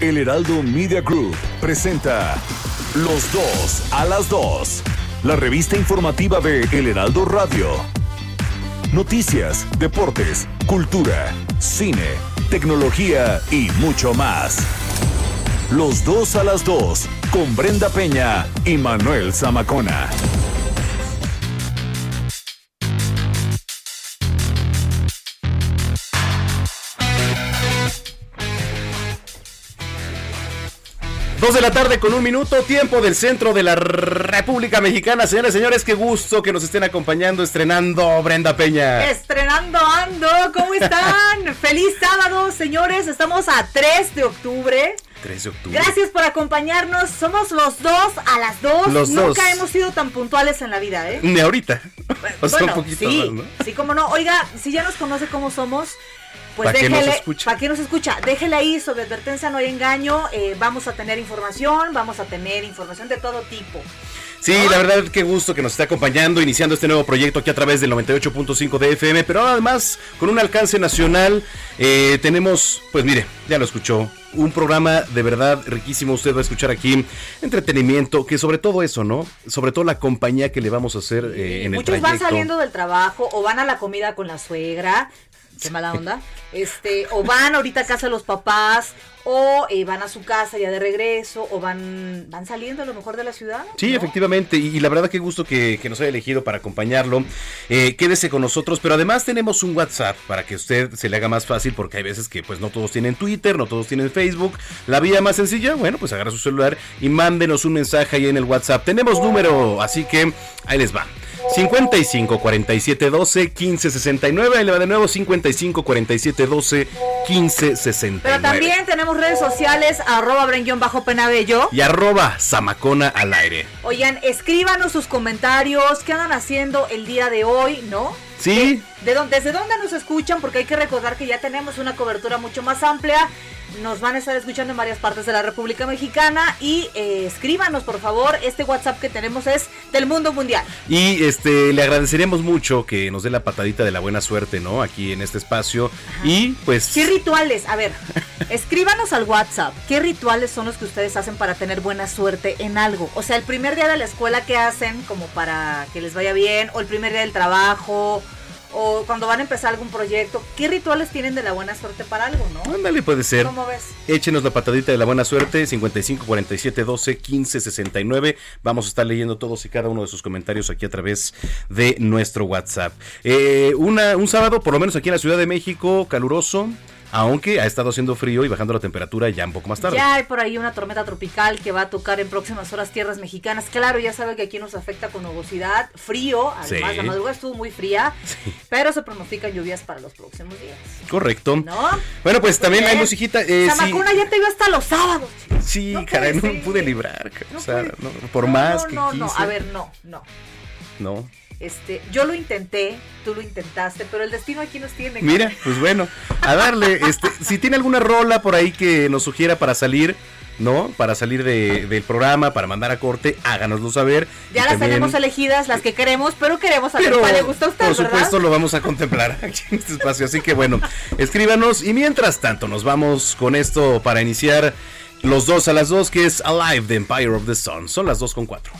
El Heraldo Media Group presenta Los Dos a las Dos, la revista informativa de El Heraldo Radio. Noticias, deportes, cultura, cine, tecnología y mucho más. Los Dos a las Dos, con Brenda Peña y Manuel Zamacona. Dos de la tarde con un minuto, tiempo del centro de la República Mexicana. Señores, señores, qué gusto que nos estén acompañando, estrenando Brenda Peña. Estrenando Ando, ¿cómo están? Feliz sábado, señores. Estamos a 3 de octubre. 3 de octubre. Gracias por acompañarnos. Somos los dos a las dos. Los Nunca dos. hemos sido tan puntuales en la vida, ¿eh? Ni ahorita. O sea, un poquito sí, más, ¿no? sí, como no. Oiga, si ya nos conoce cómo somos, pues ¿Pa' qué déjele. escucha? ¿Para qué nos escucha? Déjele ahí sobre advertencia, no hay engaño. eh, vamos a tener información, vamos a tener información de todo tipo. Sí, la verdad, qué gusto que nos esté acompañando, iniciando este nuevo proyecto aquí a través del 98.5 de FM, pero además con un alcance nacional. eh, tenemos, pues mire, ya lo escuchó, un programa de verdad riquísimo. Usted va a escuchar aquí entretenimiento, que sobre todo eso, ¿no? Sobre todo la compañía que le vamos a hacer eh, en el Muchos trayecto. van saliendo del trabajo o van a la comida con la suegra. Qué mala onda. Este, o van ahorita a casa de los papás, o eh, van a su casa ya de regreso, o van, van saliendo a lo mejor de la ciudad. Sí, ¿no? efectivamente, y, y la verdad qué gusto que, que nos haya elegido para acompañarlo. Eh, quédese con nosotros, pero además tenemos un WhatsApp para que usted se le haga más fácil, porque hay veces que pues no todos tienen Twitter, no todos tienen Facebook. La vía más sencilla, bueno, pues agarra su celular y mándenos un mensaje ahí en el WhatsApp. Tenemos número, así que ahí les va. 55 47 12 15 69, ahí le va de nuevo 55 47 12 15 69. Pero también tenemos redes sociales, arroba bajo penabello. Y arroba Zamacona al aire. Oigan, escríbanos sus comentarios, qué andan haciendo el día de hoy, ¿no? Sí, ¿De dónde, ¿Desde dónde nos escuchan? Porque hay que recordar que ya tenemos una cobertura mucho más amplia. Nos van a estar escuchando en varias partes de la República Mexicana. Y eh, escríbanos, por favor. Este WhatsApp que tenemos es del mundo mundial. Y este le agradeceríamos mucho que nos dé la patadita de la buena suerte, ¿no? Aquí en este espacio. Y pues ¿Qué rituales? A ver, escríbanos al WhatsApp. ¿Qué rituales son los que ustedes hacen para tener buena suerte en algo? O sea, el primer día de la escuela, ¿qué hacen como para que les vaya bien? O el primer día del trabajo. O cuando van a empezar algún proyecto. ¿Qué rituales tienen de la buena suerte para algo, no? ándale, puede ser. ¿Cómo ves? Échenos la patadita de la buena suerte, 55 47 12 15 69. Vamos a estar leyendo todos y cada uno de sus comentarios aquí a través de nuestro WhatsApp. Eh, una, un sábado, por lo menos aquí en la Ciudad de México, caluroso, aunque ha estado haciendo frío y bajando la temperatura ya un poco más tarde. Ya hay por ahí una tormenta tropical que va a tocar en próximas horas tierras mexicanas. Claro, ya sabe que aquí nos afecta con nubosidad, frío. Además, Sí. la madrugada estuvo muy fría, pero se pronostican lluvias para los próximos días. Correcto. ¿No? Bueno, pues también hay musiquita. eh, sí, Zamacona ya te veo hasta los sábados. sí, No caray, no me pude librar. No o sea, por más no, que no, quise. no. A ver, no, no. No. Este, yo lo intenté, tú lo intentaste, pero el destino aquí nos tiene. Mira, pues bueno, a darle, este, si tiene alguna rola por ahí que nos sugiera para salir, ¿no? Para salir de- del programa, para mandar a corte, háganoslo saber. Ya las también- tenemos elegidas, las que queremos, pero queremos saber Pero, cuál le gusta a usted, por supuesto, ¿verdad? lo vamos a contemplar aquí en este espacio. Así que bueno, escríbanos. Y mientras tanto, nos vamos con esto para iniciar los dos a las dos, que es Alive, The Empire of the Sun. Son las dos con cuatro.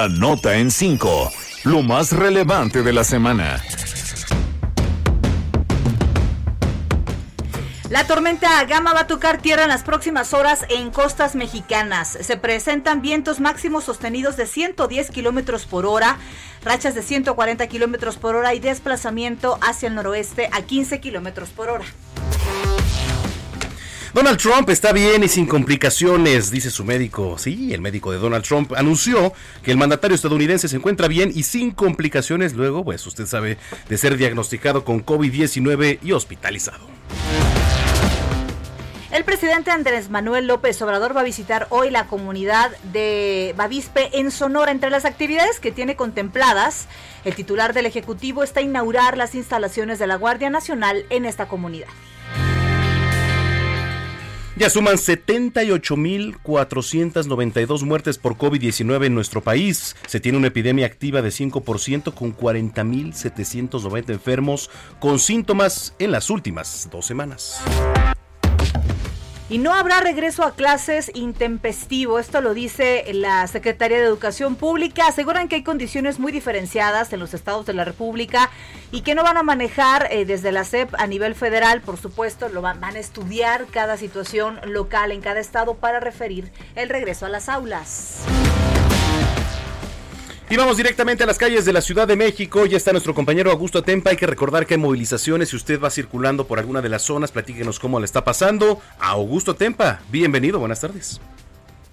La nota en 5. Lo más relevante de la semana. La tormenta Gama va a tocar tierra en las próximas horas en costas mexicanas. Se presentan vientos máximos sostenidos de 110 kilómetros por hora, rachas de 140 kilómetros por hora y desplazamiento hacia el noroeste a 15 kilómetros por hora. Donald Trump está bien y sin complicaciones, dice su médico. Sí, el médico de Donald Trump anunció que el mandatario estadounidense se encuentra bien y sin complicaciones luego, pues usted sabe, de ser diagnosticado con COVID-19 y hospitalizado. El presidente Andrés Manuel López Obrador va a visitar hoy la comunidad de Bavispe en Sonora. Entre las actividades que tiene contempladas, el titular del Ejecutivo está a inaugurar las instalaciones de la Guardia Nacional en esta comunidad. Ya suman 78.492 muertes por COVID-19 en nuestro país. Se tiene una epidemia activa de 5% con 40.790 enfermos con síntomas en las últimas dos semanas. Y no habrá regreso a clases intempestivo, esto lo dice la Secretaría de Educación Pública. Aseguran que hay condiciones muy diferenciadas en los estados de la República y que no van a manejar eh, desde la SEP a nivel federal, por supuesto, lo van, van a estudiar cada situación local en cada estado para referir el regreso a las aulas. Y vamos directamente a las calles de la Ciudad de México. Ya está nuestro compañero Augusto Tempa. Hay que recordar que hay movilizaciones. Si usted va circulando por alguna de las zonas, platíquenos cómo le está pasando. A Augusto Tempa, bienvenido, buenas tardes.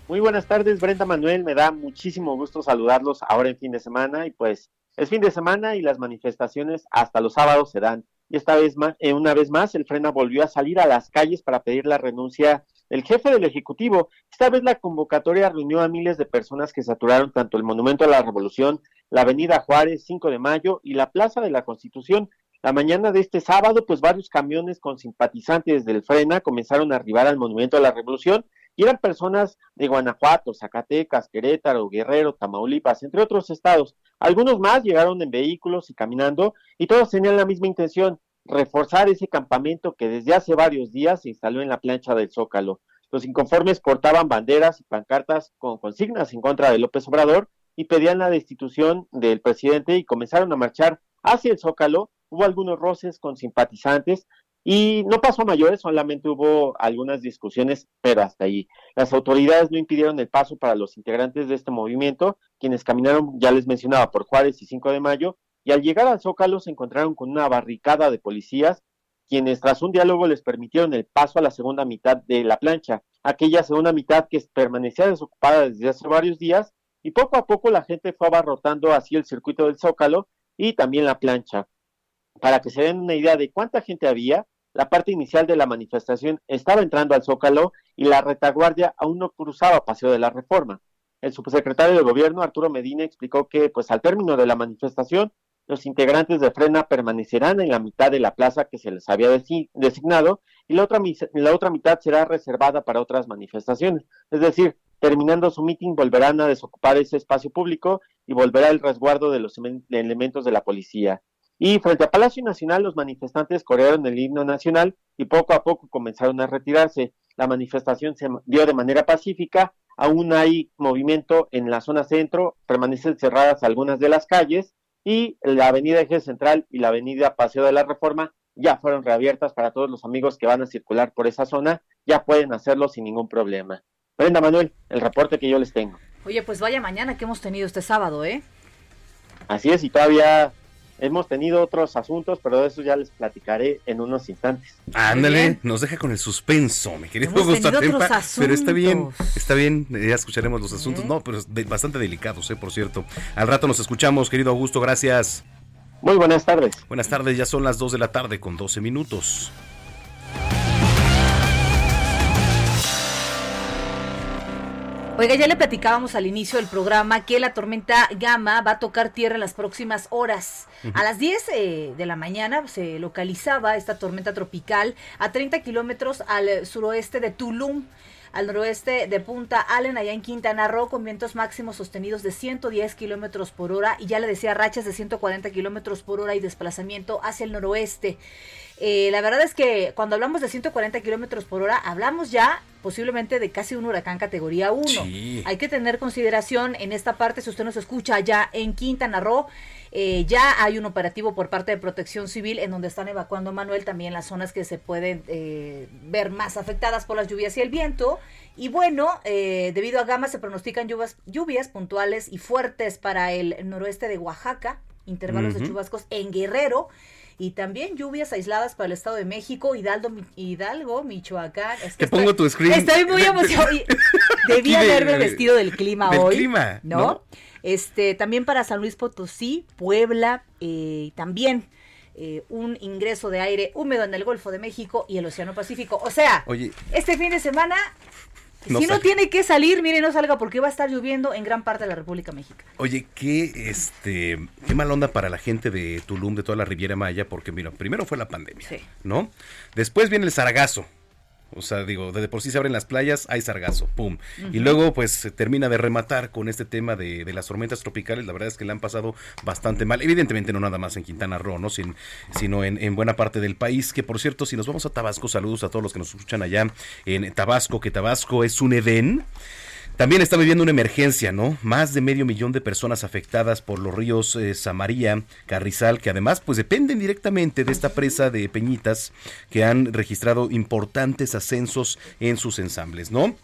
Muy buenas tardes, Brenda Manuel. Me da muchísimo gusto saludarlos ahora en fin de semana. Y pues es fin de semana y las manifestaciones hasta los sábados se dan. Y esta vez más, eh, una vez más, el Frena volvió a salir a las calles para pedir la renuncia el jefe del Ejecutivo. Esta vez la convocatoria reunió a miles de personas que saturaron tanto el Monumento a la Revolución, la Avenida Juárez, 5 de Mayo y la Plaza de la Constitución. La mañana de este sábado, pues varios camiones con simpatizantes del Frena comenzaron a arribar al Monumento a la Revolución y eran personas de Guanajuato, Zacatecas, Querétaro, Guerrero, Tamaulipas, entre otros estados. Algunos más llegaron en vehículos y caminando y todos tenían la misma intención, reforzar ese campamento que desde hace varios días se instaló en la plancha del Zócalo. Los inconformes portaban banderas y pancartas con consignas en contra de López Obrador y pedían la destitución del presidente y comenzaron a marchar hacia el Zócalo. Hubo algunos roces con simpatizantes y no pasó a mayores, solamente hubo algunas discusiones, pero hasta ahí. Las autoridades no impidieron el paso para los integrantes de este movimiento, quienes caminaron, ya les mencionaba, por Juárez y 5 de mayo, y al llegar al Zócalo se encontraron con una barricada de policías, quienes tras un diálogo les permitieron el paso a la segunda mitad de la plancha, aquella segunda mitad que permanecía desocupada desde hace varios días, y poco a poco la gente fue abarrotando así el circuito del Zócalo y también la plancha. Para que se den una idea de cuánta gente había, la parte inicial de la manifestación estaba entrando al Zócalo y la retaguardia aún no cruzaba Paseo de la Reforma. El subsecretario de Gobierno, Arturo Medina, explicó que, pues al término de la manifestación, los integrantes de Frena permanecerán en la mitad de la plaza que se les había designado y la otra, la otra mitad será reservada para otras manifestaciones. Es decir, terminando su mitin volverán a desocupar ese espacio público y volverá el resguardo de los elementos de la policía. Y frente a Palacio Nacional, los manifestantes corearon el himno nacional y poco a poco comenzaron a retirarse. La manifestación se dio de manera pacífica, aún hay movimiento en la zona centro, permanecen cerradas algunas de las calles y la avenida Eje Central y la avenida Paseo de la Reforma ya fueron reabiertas para todos los amigos que van a circular por esa zona, ya pueden hacerlo sin ningún problema. Brenda Manuel, el reporte que yo les tengo. Oye, pues vaya mañana que hemos tenido este sábado, ¿eh? Así es, y todavía Hemos tenido otros asuntos, pero de eso ya les platicaré en unos instantes. Ándale, nos deja con el suspenso, mi querido Augusto Tempa. Pero está bien, está bien, ya escucharemos los asuntos. ¿Eh? No, pero bastante delicados, eh, por cierto. Al rato nos escuchamos, querido Augusto, gracias. Muy buenas tardes. Buenas tardes, ya son las 2 de la tarde con 12 minutos. Oiga, ya le platicábamos al inicio del programa que la tormenta Gama va a tocar tierra en las próximas horas. A las 10 eh, de la mañana se localizaba esta tormenta tropical a 30 kilómetros al suroeste de Tulum al noroeste de Punta Allen, allá en Quintana Roo, con vientos máximos sostenidos de 110 kilómetros por hora y ya le decía rachas de 140 kilómetros por hora y desplazamiento hacia el noroeste. Eh, la verdad es que cuando hablamos de 140 kilómetros por hora, hablamos ya posiblemente de casi un huracán categoría 1. Sí. Hay que tener consideración en esta parte, si usted nos escucha ya en Quintana Roo, eh, ya hay un operativo por parte de Protección Civil en donde están evacuando Manuel también las zonas que se pueden eh, ver más afectadas por las lluvias y el viento. Y bueno, eh, debido a Gama se pronostican lluvias, lluvias puntuales y fuertes para el noroeste de Oaxaca, intervalos de chubascos en Guerrero. Y también lluvias aisladas para el Estado de México, Hidalgo, Hidalgo Michoacán. Es que Te pongo tu screen. Estoy muy. Y Debí de- haberme vestido del clima del hoy. clima, ¿no? ¿no? Este, también para San Luis Potosí, Puebla, eh, también eh, un ingreso de aire húmedo en el Golfo de México y el Océano Pacífico. O sea, Oye, este fin de semana, No si no tiene que salir, mire, no salga porque va a estar lloviendo en gran parte de la República Mexicana. Oye, qué este, qué mal onda para la gente de Tulum, de toda la Riviera Maya, porque mira, primero fue la pandemia, Sí. ¿no? Después viene el sargazo. O sea, digo, de por sí se abren las playas, hay sargazo, pum. Y luego, pues, se termina de rematar con este tema de, de las tormentas tropicales. La verdad es que le han pasado bastante mal. Evidentemente, no nada más en Quintana Roo, ¿no? Sin- sino en, en buena parte del país. Que, por cierto, si nos vamos a Tabasco, saludos a todos los que nos escuchan allá en Tabasco, que Tabasco es un Edén. También está viviendo una emergencia, ¿no? Más de medio millón de personas afectadas por los ríos eh, Samaría, Carrizal, que además pues dependen directamente de esta presa de Peñitas que han registrado importantes ascensos en sus ensambles, ¿no?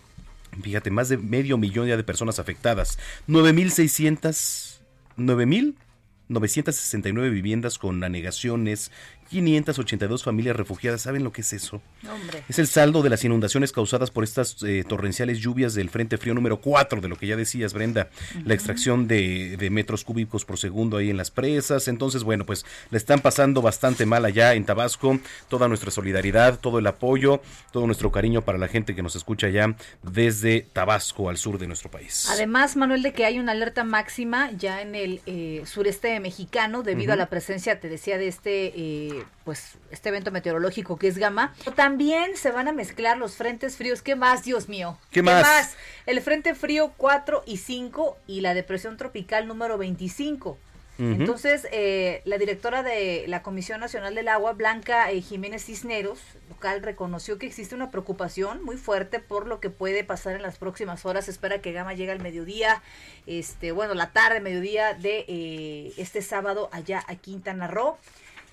Fíjate, más de medio millón ya de personas afectadas. 9.600... 9.969 viviendas con anegaciones, 582 familias refugiadas. ¿Saben lo que es eso? Hombre. Es el saldo de las inundaciones causadas por estas eh, torrenciales lluvias del Frente Frío número 4, de lo que ya decías, Brenda, la extracción de, de metros cúbicos por segundo ahí en las presas. Entonces, bueno, pues le están pasando bastante mal allá en Tabasco. Toda nuestra solidaridad, todo el apoyo, todo nuestro cariño para la gente que nos escucha allá desde Tabasco al sur de nuestro país. Además, Manuel, de que hay una alerta máxima ya en el eh, sureste mexicano debido a la presencia, te decía, de este, eh, pues, este evento meteorológico que es Gama. También se van a mezclar los frentes fríos. ¿Qué más, Dios mío? ¿Qué más? El frente frío 4 y 5 y la depresión tropical número 25. Ujú. Entonces, eh, la directora de la Comisión Nacional del Agua, Blanca eh, Jiménez Cisneros, local, reconoció que existe una preocupación muy fuerte por lo que puede pasar en las próximas horas. Se espera que Gama llegue al mediodía, este, bueno, la tarde, mediodía de eh, este sábado allá a Quintana Roo.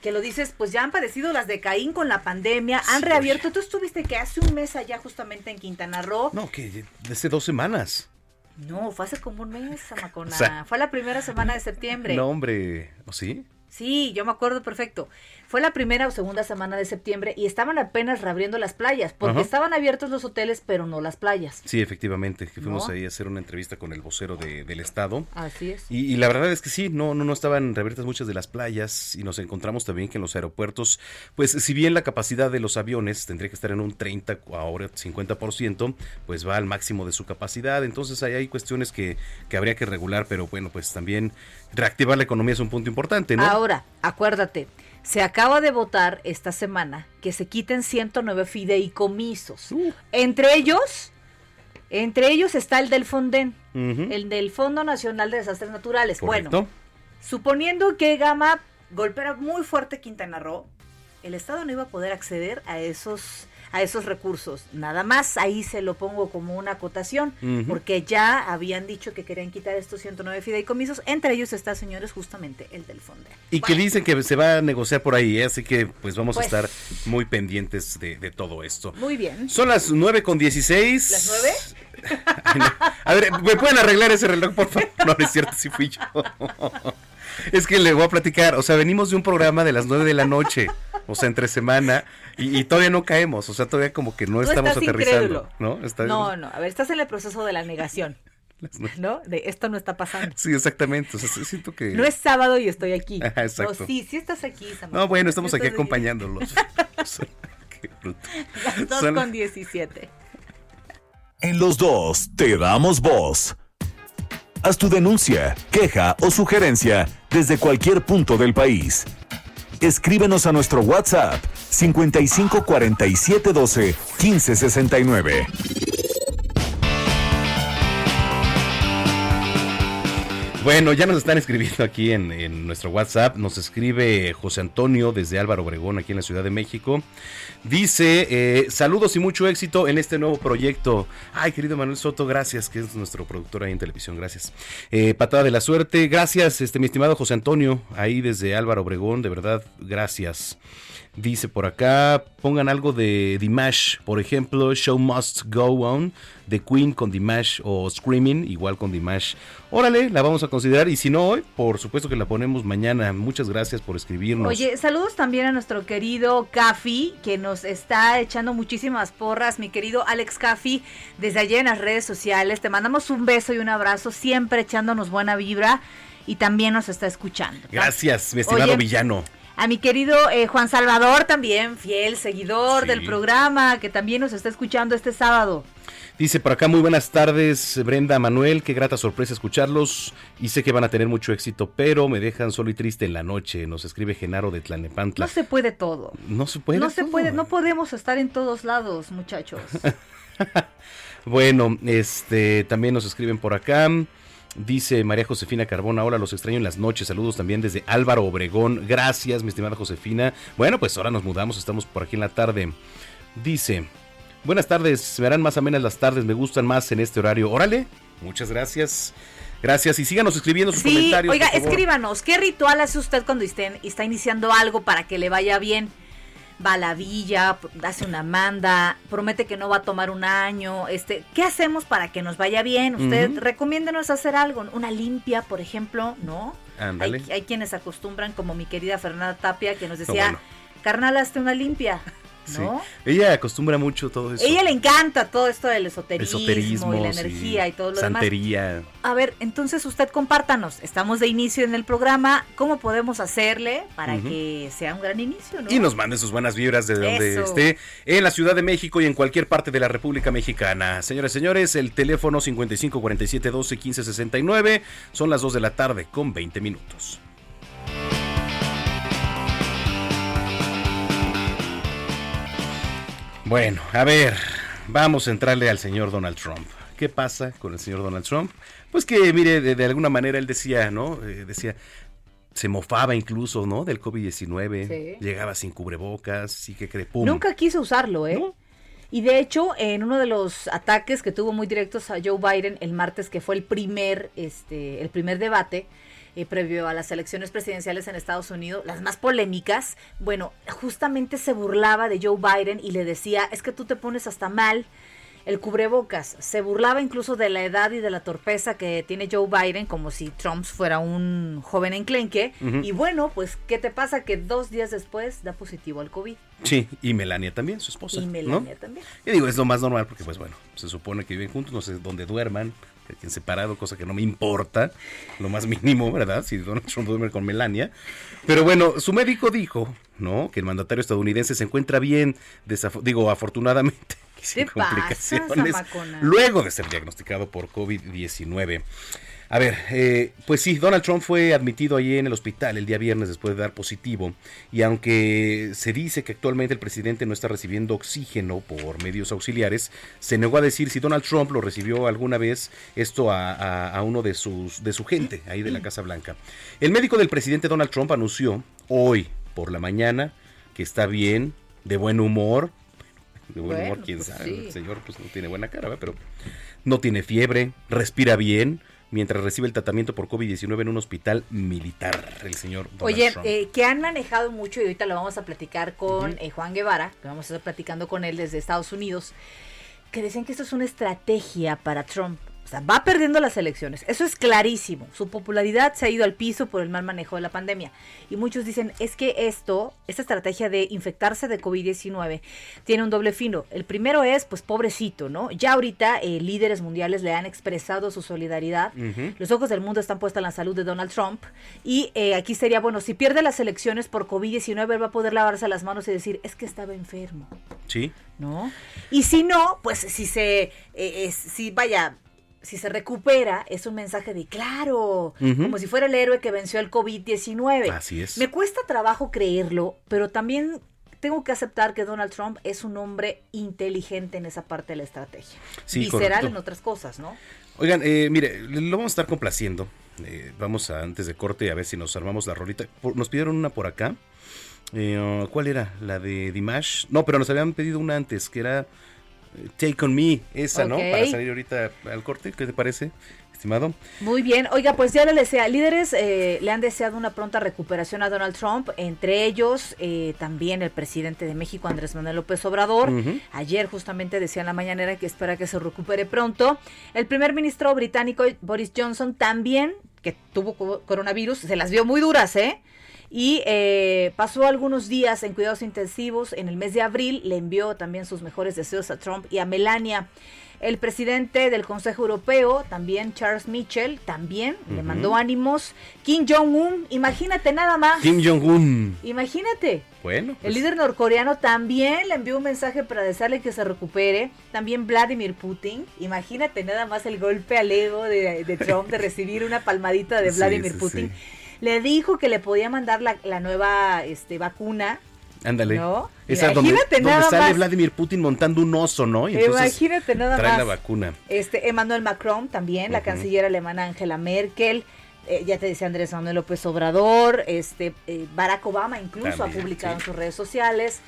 Que lo dices, pues ya han padecido las de Caín con la pandemia, han Sí. reabierto. Tú estuviste que hace un mes allá justamente en Quintana Roo. No, que desde dos semanas. No, fue hace como un mes. O sea- fue la primera semana de septiembre. No, hombre. ¿O sí? Sí, yo me acuerdo perfecto. Fue la primera o segunda semana de septiembre y estaban apenas reabriendo las playas, porque Ajá. estaban abiertos los hoteles, pero no las playas. Sí, efectivamente. Que fuimos ¿No? ahí a hacer una entrevista con el vocero de- del estado. Así es. Y, y la verdad es que sí, no, no, no estaban reabiertas muchas de las playas y nos encontramos también que en los aeropuertos, pues si bien la capacidad de los aviones tendría que estar en un 30, ahora 50%, pues va al máximo de su capacidad. Entonces ahí hay cuestiones que, que habría que regular, pero bueno, pues también reactivar la economía es un punto importante, ¿no? Ahora, acuérdate, se acaba de votar esta semana que se quiten 109 fideicomisos. Uh. Entre ellos, entre ellos está el del Fonden, el del Fondo Nacional de Desastres Naturales. Correcto. Bueno, suponiendo que Gama golpeara muy fuerte Quintana Roo, el Estado no iba a poder acceder a esos a esos recursos. Nada más ahí se lo pongo como una acotación, porque ya habían dicho que querían quitar estos 109 fideicomisos, entre ellos está, señores, justamente el del Fonden. Y que dicen que se va a negociar por ahí, ¿eh? así que pues vamos Pues. a estar muy pendientes de, de todo esto. Muy bien. Son las 9 con 16. ¿Las nueve? Ay, no. A ver, ¿me pueden arreglar ese reloj, por favor? No, no es cierto, si fui yo. Es que le voy a platicar, o sea, venimos de un programa de las 9 de la noche, o sea, entre semana, y, y todavía no caemos, o sea, todavía como que no Tú estamos estás aterrizando, incrédulo. ¿no? Está- No, no, a ver, estás en el proceso de la negación. ¿no? De esto no está pasando. Sí, exactamente, o sea, sí, siento que... No es sábado y estoy aquí. Ajá, exacto. No, sí, sí estás aquí, Samantha. No, bueno, estamos aquí acompañándolos. Qué bruto. Las dos Son- con 17. En los dos te damos voz. Haz tu denuncia, queja o sugerencia desde cualquier punto del país. Escríbenos a nuestro WhatsApp 55 47 12 15 69. Bueno, ya nos están escribiendo aquí en, nuestro WhatsApp. Nos escribe José Antonio desde Álvaro Obregón, aquí en la Ciudad de México. Dice, eh, saludos y mucho éxito en este nuevo proyecto. Ay, querido Manuel Soto, gracias, que es nuestro productor ahí en televisión, gracias. Eh, patada de la suerte, gracias, este, mi estimado José Antonio, ahí desde Álvaro Obregón, de verdad, gracias. Dice por acá, pongan algo de Dimash, por ejemplo, Show Must Go On, de Queen con Dimash o Screaming, igual con Dimash. Órale, la vamos a considerar y si no hoy, por supuesto que la ponemos mañana. Muchas gracias por escribirnos. Oye, saludos también a nuestro querido Cafi, que nos está echando muchísimas porras, mi querido Alex Cafi, desde allá en las redes sociales. Te mandamos un beso y un abrazo, siempre echándonos buena vibra y también nos está escuchando. Gracias, mi estimado villano a mi querido eh, Juan Salvador también, fiel seguidor del programa, que también nos está escuchando este sábado. Dice por acá, muy buenas tardes, Brenda Manuel, qué grata sorpresa escucharlos y sé que van a tener mucho éxito, pero me dejan solo y triste en la noche, nos escribe Genaro de Tlanepantla. No se puede todo. No se puede. No se puede, no podemos estar en todos lados, muchachos. bueno, este, también nos escriben por acá. Dice María Josefina Carbona, hola, los extraño en las noches. Saludos también desde Álvaro Obregón. Gracias, mi estimada Josefina. Bueno, pues ahora nos mudamos, estamos por aquí en la tarde. Dice, buenas tardes, me harán más amenas las tardes, me gustan más en este horario. Órale, muchas gracias. Gracias y síganos escribiendo sus comentarios. Oiga, escríbanos, ¿qué ritual hace usted cuando está iniciando algo para que le vaya bien? Va a la villa, hace una manda, promete que no va a tomar un año, este, ¿qué hacemos para que nos vaya bien? Usted recomiéndenos hacer algo, una limpia, por ejemplo, ¿no? Hay, hay, quienes acostumbran, como mi querida Fernanda Tapia, que nos decía, carnal, hazte una limpia. Ella acostumbra mucho todo eso. Ella le encanta todo esto del esoterismo, y la energía y todo lo Santería. A ver, entonces usted compártanos. Estamos de inicio en el programa. ¿Cómo podemos hacerle para que sea un gran inicio? Y nos mande sus buenas vibras desde donde esté, en la Ciudad de México y en cualquier parte de la República Mexicana. Señores, señores, el teléfono 55 47 12 15 69 son las 2 de la tarde con 20 minutos. Bueno, a ver, vamos a entrarle al señor Donald Trump. ¿Qué pasa con el señor Donald Trump? Pues que, mire, de, alguna manera él decía, ¿no? Eh, decía, se mofaba incluso, ¿no? Del COVID-19, llegaba sin cubrebocas, sí que cree, Nunca quiso usarlo, ¿eh? Y de hecho, en uno de los ataques que tuvo muy directos a Joe Biden el martes, que fue el primer, este, el primer debate, eh, previo a las elecciones presidenciales en Estados Unidos, las más polémicas, bueno, justamente se burlaba de Joe Biden y le decía, es que tú te pones hasta mal el cubrebocas. Se burlaba incluso de la edad y de la torpeza que tiene Joe Biden, como si Trump fuera un joven enclenque. Y bueno, pues, ¿qué te pasa? Que dos días después da positivo al COVID. Sí, y Melania también, su esposa. Y Melania también. Y digo, es lo más normal porque, pues bueno, se supone que viven juntos, no sé dónde duerman, en separado, cosa que no me importa, lo más mínimo, ¿verdad? Si Donald Trump duerme con Melania. Pero bueno, su médico dijo, ¿no? Que el mandatario estadounidense se encuentra bien, digo, afortunadamente, sin complicaciones, luego de ser diagnosticado por COVID-19. A ver, eh, pues sí, Donald Trump fue admitido allí en el hospital el día viernes después de dar positivo. Y aunque se dice que actualmente el presidente no está recibiendo oxígeno por medios auxiliares, se negó a decir si Donald Trump lo recibió alguna vez esto a, uno de sus de su gente ahí de la Casa Blanca. El médico del presidente Donald Trump anunció hoy por la mañana que está bien, de buen humor, de buen humor, quién pues sabe, el señor pues no tiene buena cara, pero no tiene fiebre, respira bien mientras recibe el tratamiento por COVID-19 en un hospital militar, el señor Donald Oye, eh, que han manejado mucho y ahorita lo vamos a platicar con eh, Juan Guevara, que vamos a estar platicando con él desde Estados Unidos, que dicen que esto es una estrategia para Trump va perdiendo las elecciones. Eso es clarísimo. Su popularidad se ha ido al piso por el mal manejo de la pandemia. Y muchos dicen, es que esto, esta estrategia de infectarse de COVID-19, tiene un doble fino. El primero es, pues, pobrecito, ¿no? Ya ahorita eh, líderes mundiales le han expresado su solidaridad. Los ojos del mundo están puestos en la salud de Donald Trump. Y eh, aquí sería, bueno, si pierde las elecciones por COVID-19, él va a poder lavarse las manos y decir, es que estaba enfermo. Sí. ¿No? Y si no, pues si se, eh, si vaya, si se recupera, es un mensaje de claro, como si fuera el héroe que venció el COVID-19. Así es. Me cuesta trabajo creerlo, pero también tengo que aceptar que Donald Trump es un hombre inteligente en esa parte de la estrategia. Sí, Visceral en otras cosas, ¿no? Oigan, eh, mire, lo vamos a estar complaciendo Eh, vamos a, antes de corte a ver si nos armamos la rolita. nos pidieron una por acá. Eh, ¿Cuál era? ¿La de Dimash? No, pero nos habían pedido una antes, que era Take On Me, esa, ¿no? Para salir ahorita al corte, ¿qué te parece? Estimado. Muy bien, oiga, pues ya le desea, líderes eh, le han deseado una pronta recuperación a Donald Trump, entre ellos también el presidente de México, Andrés Manuel López Obrador. Ayer justamente decía en la mañanera que espera que se recupere pronto. El primer ministro británico, Boris Johnson, también, que tuvo coronavirus, se las vio muy duras, ¿eh? Y eh, pasó algunos días en cuidados intensivos. En el mes de abril le envió también sus mejores deseos a Trump y a Melania. El presidente del Consejo Europeo, también Charles Mitchell, también le mandó ánimos. Kim Jong-un, imagínate nada más. Kim Jong-un. Imagínate. Bueno. El pues líder norcoreano también le envió un mensaje para desearle que se recupere. También Vladimir Putin. Imagínate nada más el golpe al ego de, Trump de recibir una palmadita de Vladimir Putin le dijo que le podía mandar la, la nueva este, vacuna. Ándale. ¿No? Esa Imagínate donde, donde sale Vladimir Putin montando un oso, ¿no? Y Imagínate nada trae más. la vacuna. Este, Emmanuel Macron también, la canciller alemana Angela Merkel. Eh, ya te decía Andrés Manuel López Obrador, este eh, Barack Obama incluso ha publicado en sus redes sociales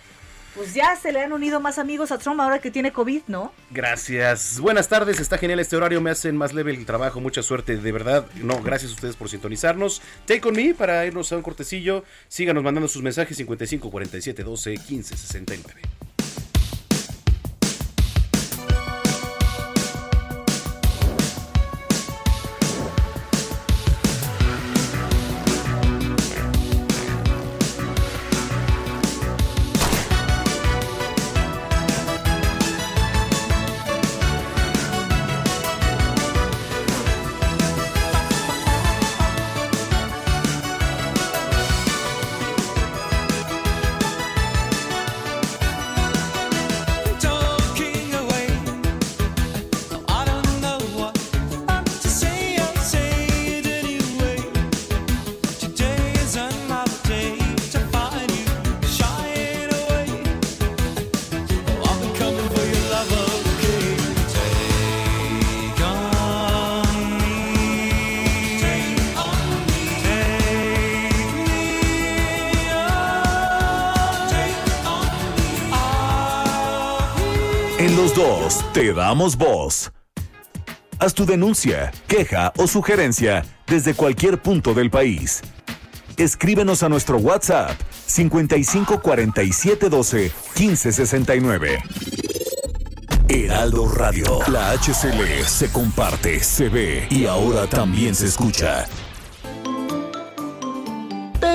pues ya se le han unido más amigos a Trump ahora que tiene COVID, ¿no? Gracias. Buenas tardes, está genial este horario, me hacen más leve el trabajo, mucha suerte, de verdad. No, gracias a ustedes por sintonizarnos. Take on me para irnos a un cortecillo. Síganos mandando sus mensajes 55 47 12 15 69. Damos voz. Haz tu denuncia, queja o sugerencia desde cualquier punto del país. Escríbenos a nuestro WhatsApp 55 47 12 15 69. Heraldo Radio. La HCL se comparte, se ve y ahora también se escucha.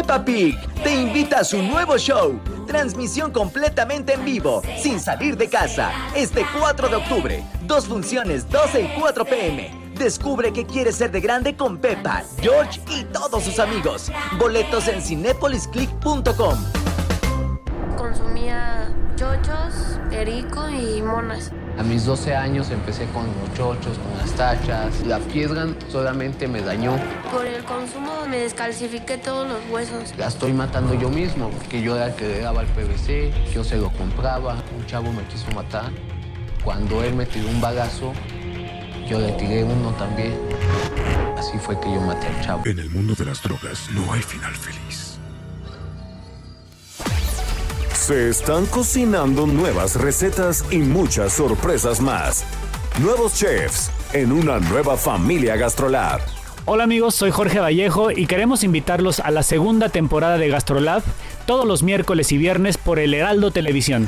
Peppa Pig te invita a su nuevo show Transmisión completamente en vivo, sin salir de casa. Este 4 de octubre. Dos funciones, 12 y 4 pm. Descubre que quiere ser de grande con Peppa, George y todos sus amigos. Boletos en cinepolisclick.com. Consumía chochos, perico y monas. A mis 12 años empecé con los chochos, con las tachas. La piedra solamente me dañó. Por el consumo me descalcifiqué todos los huesos. La estoy matando yo mismo, porque yo era el que le daba el PVC, yo se lo compraba. Un chavo me quiso matar. Cuando él me tiró un bagazo, yo le tiré uno también. Así fue que yo maté al chavo. En el mundo de las drogas no hay final feliz. Se están cocinando nuevas recetas y muchas sorpresas más. Nuevos chefs en una nueva familia Gastrolab. Hola amigos, soy Jorge Vallejo y queremos invitarlos a la segunda temporada de Gastrolab todos los miércoles y viernes por el Heraldo Televisión.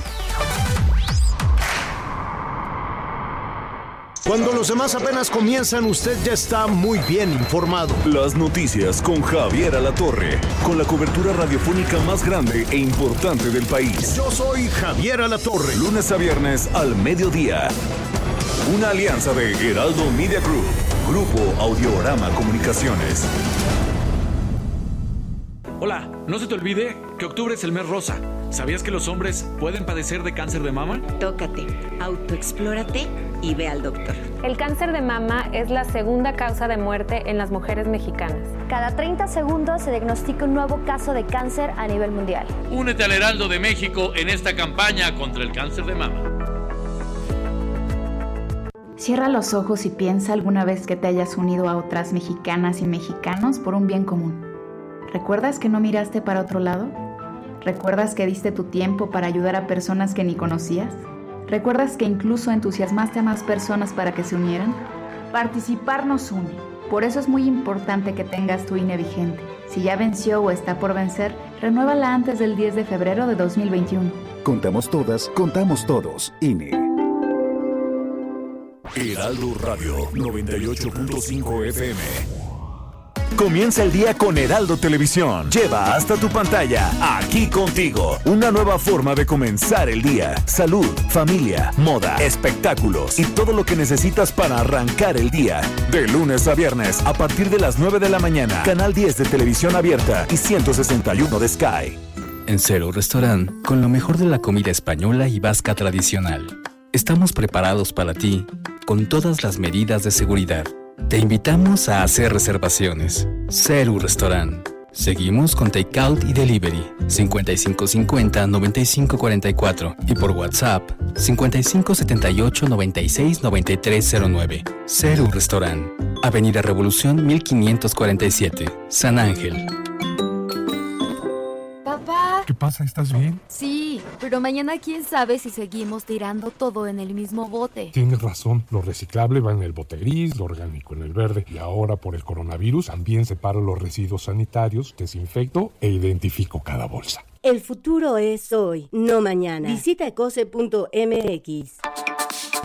Los demás apenas comienzan, usted ya está muy bien informado. Las noticias con Javier Alatorre, con la cobertura radiofónica más grande e importante del país. Yo soy Javier Alatorre. Lunes a viernes al mediodía. Una alianza de Heraldo Media Group, Grupo Audiorama Comunicaciones. Hola, no se te olvide que octubre es el mes rosa. ¿Sabías que los hombres pueden padecer de cáncer de mama? Tócate, autoexplórate y ve al doctor. El cáncer de mama es la segunda causa de muerte en las mujeres mexicanas. Cada 30 segundos se diagnostica un nuevo caso de cáncer a nivel mundial. Únete al Heraldo de México en esta campaña contra el cáncer de mama. Cierra los ojos y piensa alguna vez que te hayas unido a otras mexicanas y mexicanos por un bien común. ¿Recuerdas que no miraste para otro lado? ¿Recuerdas que diste tu tiempo para ayudar a personas que ni conocías? ¿Recuerdas que incluso entusiasmaste a más personas para que se unieran? Participar nos une. Por eso es muy importante que tengas tu INE vigente. Si ya venció o está por vencer, renuévala antes del 10 de febrero de 2021. Contamos todas, contamos todos. INE. Heraldo Radio 98.5 FM. Comienza el día con Heraldo Televisión. Lleva hasta tu pantalla, aquí contigo, una nueva forma de comenzar el día. Salud, familia, moda, espectáculos y todo lo que necesitas para arrancar el día. De lunes a viernes, a partir de las 9 de la mañana, Canal 10 de Televisión Abierta y 161 de Sky. En Cero Restaurant, con lo mejor de la comida española y vasca tradicional. Estamos preparados para ti con todas las medidas de seguridad. Te invitamos a hacer reservaciones. Ceru Restaurant. Seguimos con Takeout y Delivery 5550-9544 y por WhatsApp 5578-969309. Ceru Restaurant. Avenida Revolución 1547, San Ángel. ¿Qué pasa? ¿Estás bien? Sí, pero mañana quién sabe si seguimos tirando todo en el mismo bote. Tienes razón, lo reciclable va en el bote gris, lo orgánico en el verde y ahora por el coronavirus también separo los residuos sanitarios, desinfecto e identifico cada bolsa. El futuro es hoy, no mañana. Visita ecose.mx.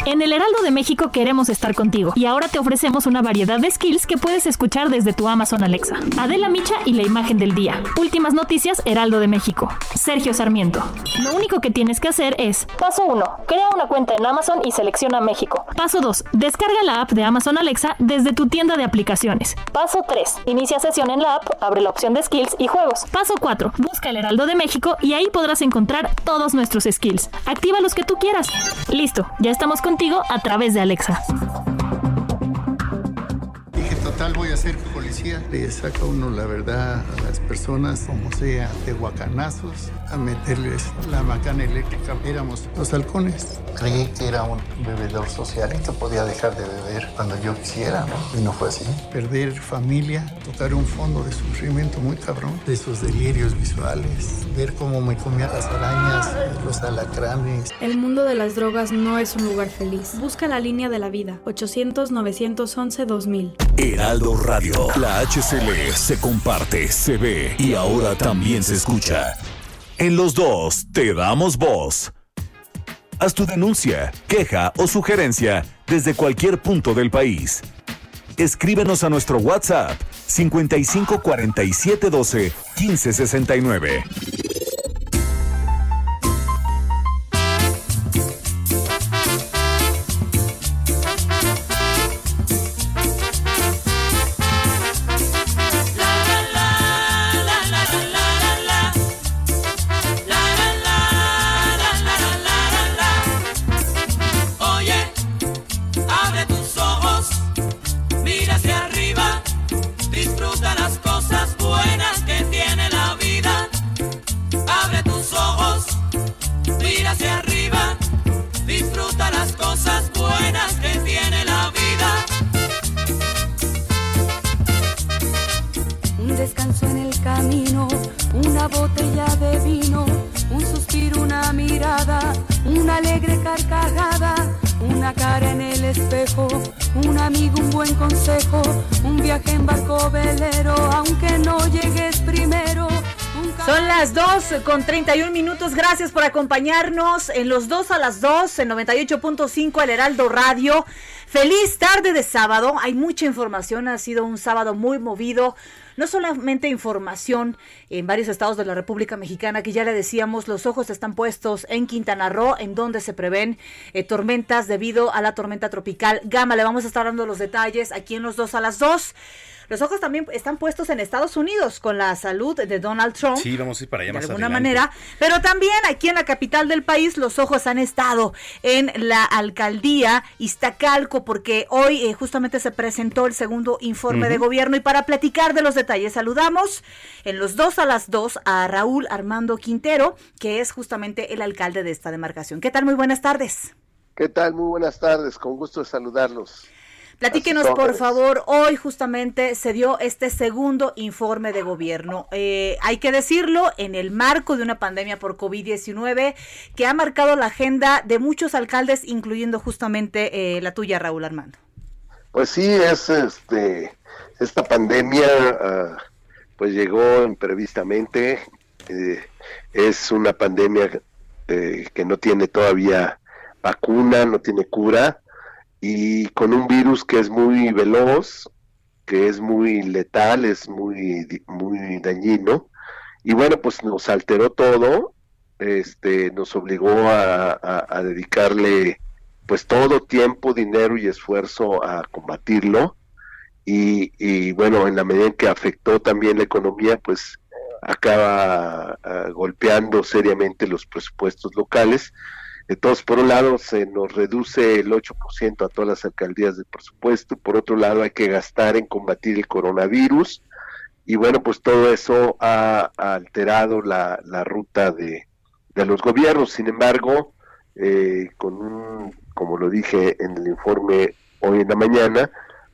En el Heraldo de México queremos estar contigo y ahora te ofrecemos una variedad de skills que puedes escuchar desde tu Amazon Alexa. Adela Micha y la imagen del día. Últimas noticias Heraldo de México. Sergio Sarmiento. Lo único que tienes que hacer es Paso 1. Crea una cuenta en Amazon y selecciona México. Paso 2. Descarga la app de Amazon Alexa desde tu tienda de aplicaciones. Paso 3. Inicia sesión en la app, abre la opción de skills y juegos. Paso 4. Busca el Heraldo de México y ahí podrás encontrar todos nuestros skills. Activa los que tú quieras. Listo, ya estamos contigo a través de Alexa. Total, voy a ser policía. Le saca uno la verdad a las personas, como sea, de guacanazos, a meterles la macana eléctrica. Éramos los halcones. Creí que era un bebedor social y que podía dejar de beber cuando yo quisiera, ¿no? Y no fue así. Perder familia, tocar un fondo de sufrimiento muy cabrón, de esos delirios visuales, ver cómo me comía las arañas, los alacranes. El mundo de las drogas no es un lugar feliz. Busca la línea de la vida, 800-911-2000. Heraldo Radio, la HCL se comparte, se ve y ahora también se escucha. En los dos te damos voz. Haz tu denuncia, queja o sugerencia desde cualquier punto del país. Escríbenos a nuestro WhatsApp 55 47 12 15 69. Con 31 minutos. Gracias por acompañarnos en los 2 a las 2 en 98.5 El Heraldo Radio. Feliz tarde de sábado. Hay mucha información. Ha sido un sábado muy movido. No solamente información en varios estados de la República Mexicana, que ya le decíamos, los ojos están puestos en Quintana Roo, en donde se prevén eh, tormentas debido a la tormenta tropical Gama. Le vamos a estar dando los detalles aquí en los 2 a las 2. Los ojos también están puestos en Estados Unidos con la salud de Donald Trump. Sí, vamos a ir para allá de más alguna adelante. manera, pero también aquí en la capital del país los ojos han estado en la alcaldía Iztacalco porque hoy eh, justamente se presentó el segundo informe de gobierno y para platicar de los detalles saludamos en los dos a las dos a Raúl Armando Quintero, que es justamente el alcalde de esta demarcación. ¿Qué tal? Muy buenas tardes. ¿Qué tal? Muy buenas tardes, con gusto de saludarlos. Platíquenos, por favor, hoy justamente se dio este segundo informe de gobierno. Eh, hay que decirlo, en el marco de una pandemia por COVID-19 que ha marcado la agenda de muchos alcaldes, incluyendo justamente eh, la tuya, Raúl Armando. Pues sí, es este, esta pandemia ah, pues llegó imprevistamente, eh, es una pandemia que no tiene todavía vacuna, no tiene cura, y con un virus que es muy veloz, que es muy letal, es muy, muy dañino. Y bueno, pues nos alteró todo, este, nos obligó a, dedicarle pues todo tiempo, dinero y esfuerzo a combatirlo. Y, y, bueno, en la medida en que afectó también la economía, pues acaba ah, golpeando seriamente los presupuestos locales. Entonces, por un lado, se nos reduce el 8% a todas las alcaldías del presupuesto, por otro lado, hay que gastar en combatir el coronavirus, y bueno, pues todo eso ha, alterado la, ruta de, los gobiernos. Sin embargo, eh, con un, como lo dije en el informe hoy en la mañana,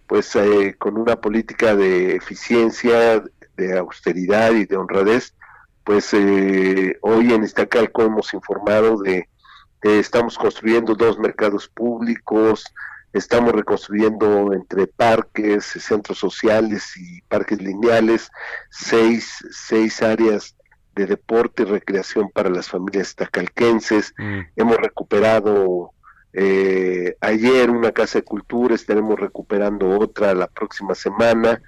pues eh, con una política de eficiencia, de austeridad y de honradez, pues eh, hoy en Iztacalco hemos informado de estamos construyendo dos mercados públicos, estamos reconstruyendo entre parques, centros sociales y parques lineales, seis, seis áreas de deporte y recreación para las familias tacalquenses. Mm. Hemos recuperado eh, ayer una casa de cultura, estaremos recuperando otra la próxima semana.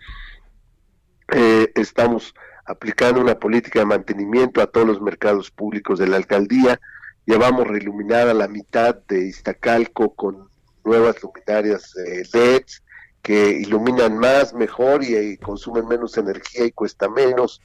Eh, estamos aplicando una política de mantenimiento a todos los mercados públicos de la alcaldía llevamos reiluminada la mitad de Iztacalco con nuevas luminarias de LEDs que iluminan más, mejor y, consumen menos energía y cuesta menos.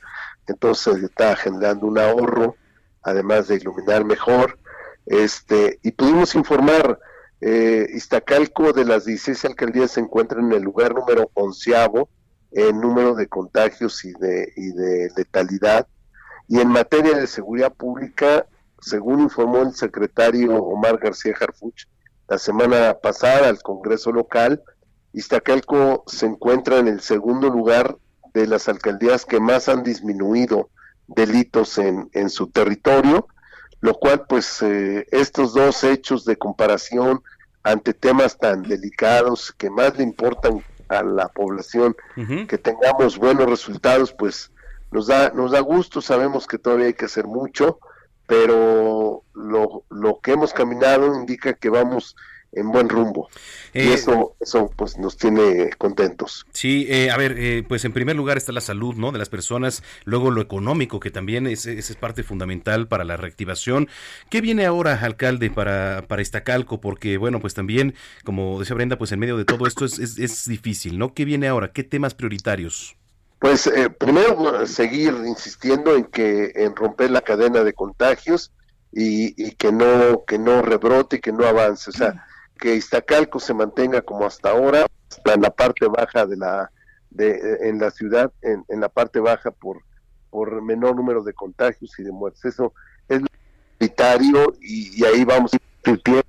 Entonces está generando un ahorro, además de iluminar mejor. Este, y pudimos informar, eh, Iztacalco de las 16 alcaldías se encuentra en el lugar número onceavo en número de contagios y de, y de letalidad. Y en materia de seguridad pública, según informó el secretario Omar García Harfuch la semana pasada al Congreso local, Iztacalco se encuentra en el segundo lugar de las alcaldías que más han disminuido delitos en, en su territorio, lo cual pues eh, estos dos hechos de comparación ante temas tan delicados que más le importan a la población, que tengamos buenos resultados, pues nos da, nos da gusto, sabemos que todavía hay que hacer mucho, pero lo, lo que hemos caminado indica que vamos en buen rumbo. y eh, eso, eso pues nos tiene contentos. Sí, eh, a ver, eh, pues en primer lugar está la salud, ¿no? De las personas, luego lo económico, que también es, es, parte fundamental para la reactivación. ¿Qué viene ahora, alcalde, para, para Iztacalco? Porque, bueno, pues también, como decía Brenda, pues en medio de todo esto es, es, es difícil, ¿no? ¿Qué viene ahora? ¿Qué temas prioritarios? Pues eh, primero seguir insistiendo en que en romper la cadena de contagios y, que no que no rebrote y que no avance, o sea, que Iztacalco se mantenga como hasta ahora, en la parte baja de la de en la ciudad, en, en la parte baja por por menor número de contagios y de muertes. Eso es prioritario y, y ahí vamos a tiempo,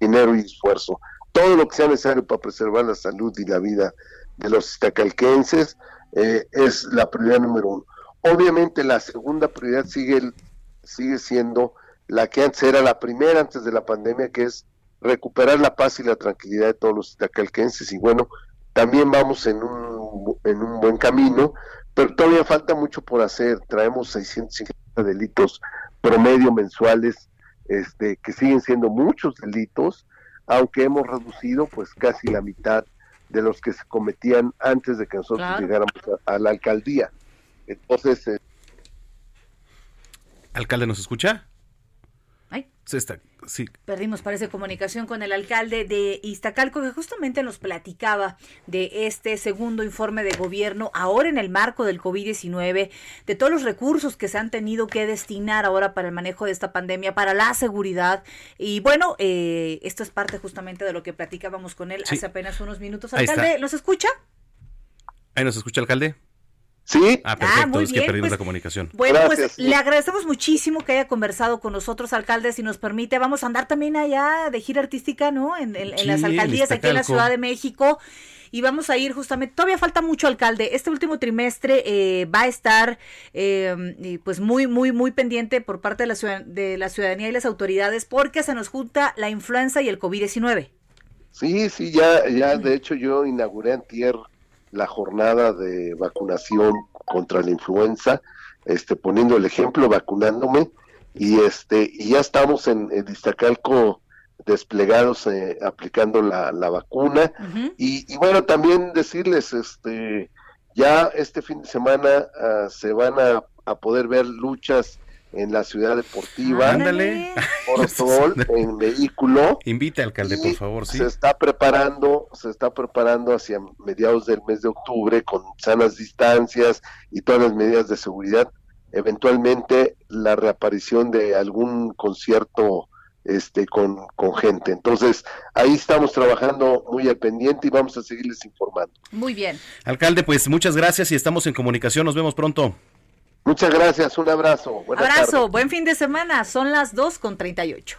dinero y esfuerzo. Todo lo que sea necesario para preservar la salud y la vida de los iztacalquenses eh, es la prioridad número uno. Obviamente la segunda prioridad sigue, sigue siendo la que antes era la primera antes de la pandemia, que es recuperar la paz y la tranquilidad de todos los itacalquenses y bueno, también vamos en un, en un buen camino, pero todavía falta mucho por hacer. Traemos 650 delitos promedio mensuales, este, que siguen siendo muchos delitos, aunque hemos reducido pues casi la mitad de los que se cometían antes de que nosotros llegáramos a, la alcaldía. Entonces... Eh, ¿Alcalde nos escucha? Se está, sí. Perdimos, parece, comunicación con el alcalde de Iztacalco, que justamente nos platicaba de este segundo informe de gobierno, ahora en el marco del COVID-19, de todos los recursos que se han tenido que destinar ahora para el manejo de esta pandemia, para la seguridad. Y bueno, eh, esto es parte justamente de lo que platicábamos con él hace apenas unos minutos. Alcalde, ¿nos escucha? Ahí nos escucha, alcalde. Sí. Ah, perfecto, muy es que perdimos pues, la comunicación. Bueno, pues le agradecemos muchísimo que haya conversado con nosotros, alcalde, si nos permite. Vamos a andar también allá de gira artística, ¿no? En, en- en las alcaldías aquí en la. Ciudad de México. Y vamos a ir justamente, todavía falta mucho, alcalde. Este último trimestre eh, va a estar eh, pues muy, muy, muy pendiente por parte de la, ciudad- de la ciudadanía y las autoridades porque se nos junta la influenza y el COVID-19. Sí, sí, ya, ya, de hecho yo inauguré antier la jornada de vacunación contra la influenza, este, poniendo el ejemplo, vacunándome, y este, y ya estamos en, en Iztacalco desplegados eh, aplicando la, la vacuna, y, y bueno, también decirles, este, ya este fin de semana ah, se van a, a poder ver luchas en la ciudad deportiva, Ándale. por sol, en vehículo, Invite, alcalde, por favor, sí. se está preparando, se está preparando hacia mediados del mes de octubre con sanas distancias y todas las medidas de seguridad. Eventualmente la reaparición de algún concierto este con, con gente. Entonces, ahí estamos trabajando muy al pendiente y vamos a seguirles informando. Muy bien. Alcalde, pues muchas gracias y estamos en comunicación. Nos vemos pronto. Muchas gracias, un abrazo. Buenas Abrazo, tardes. buen fin de semana. Son las 2 con 38.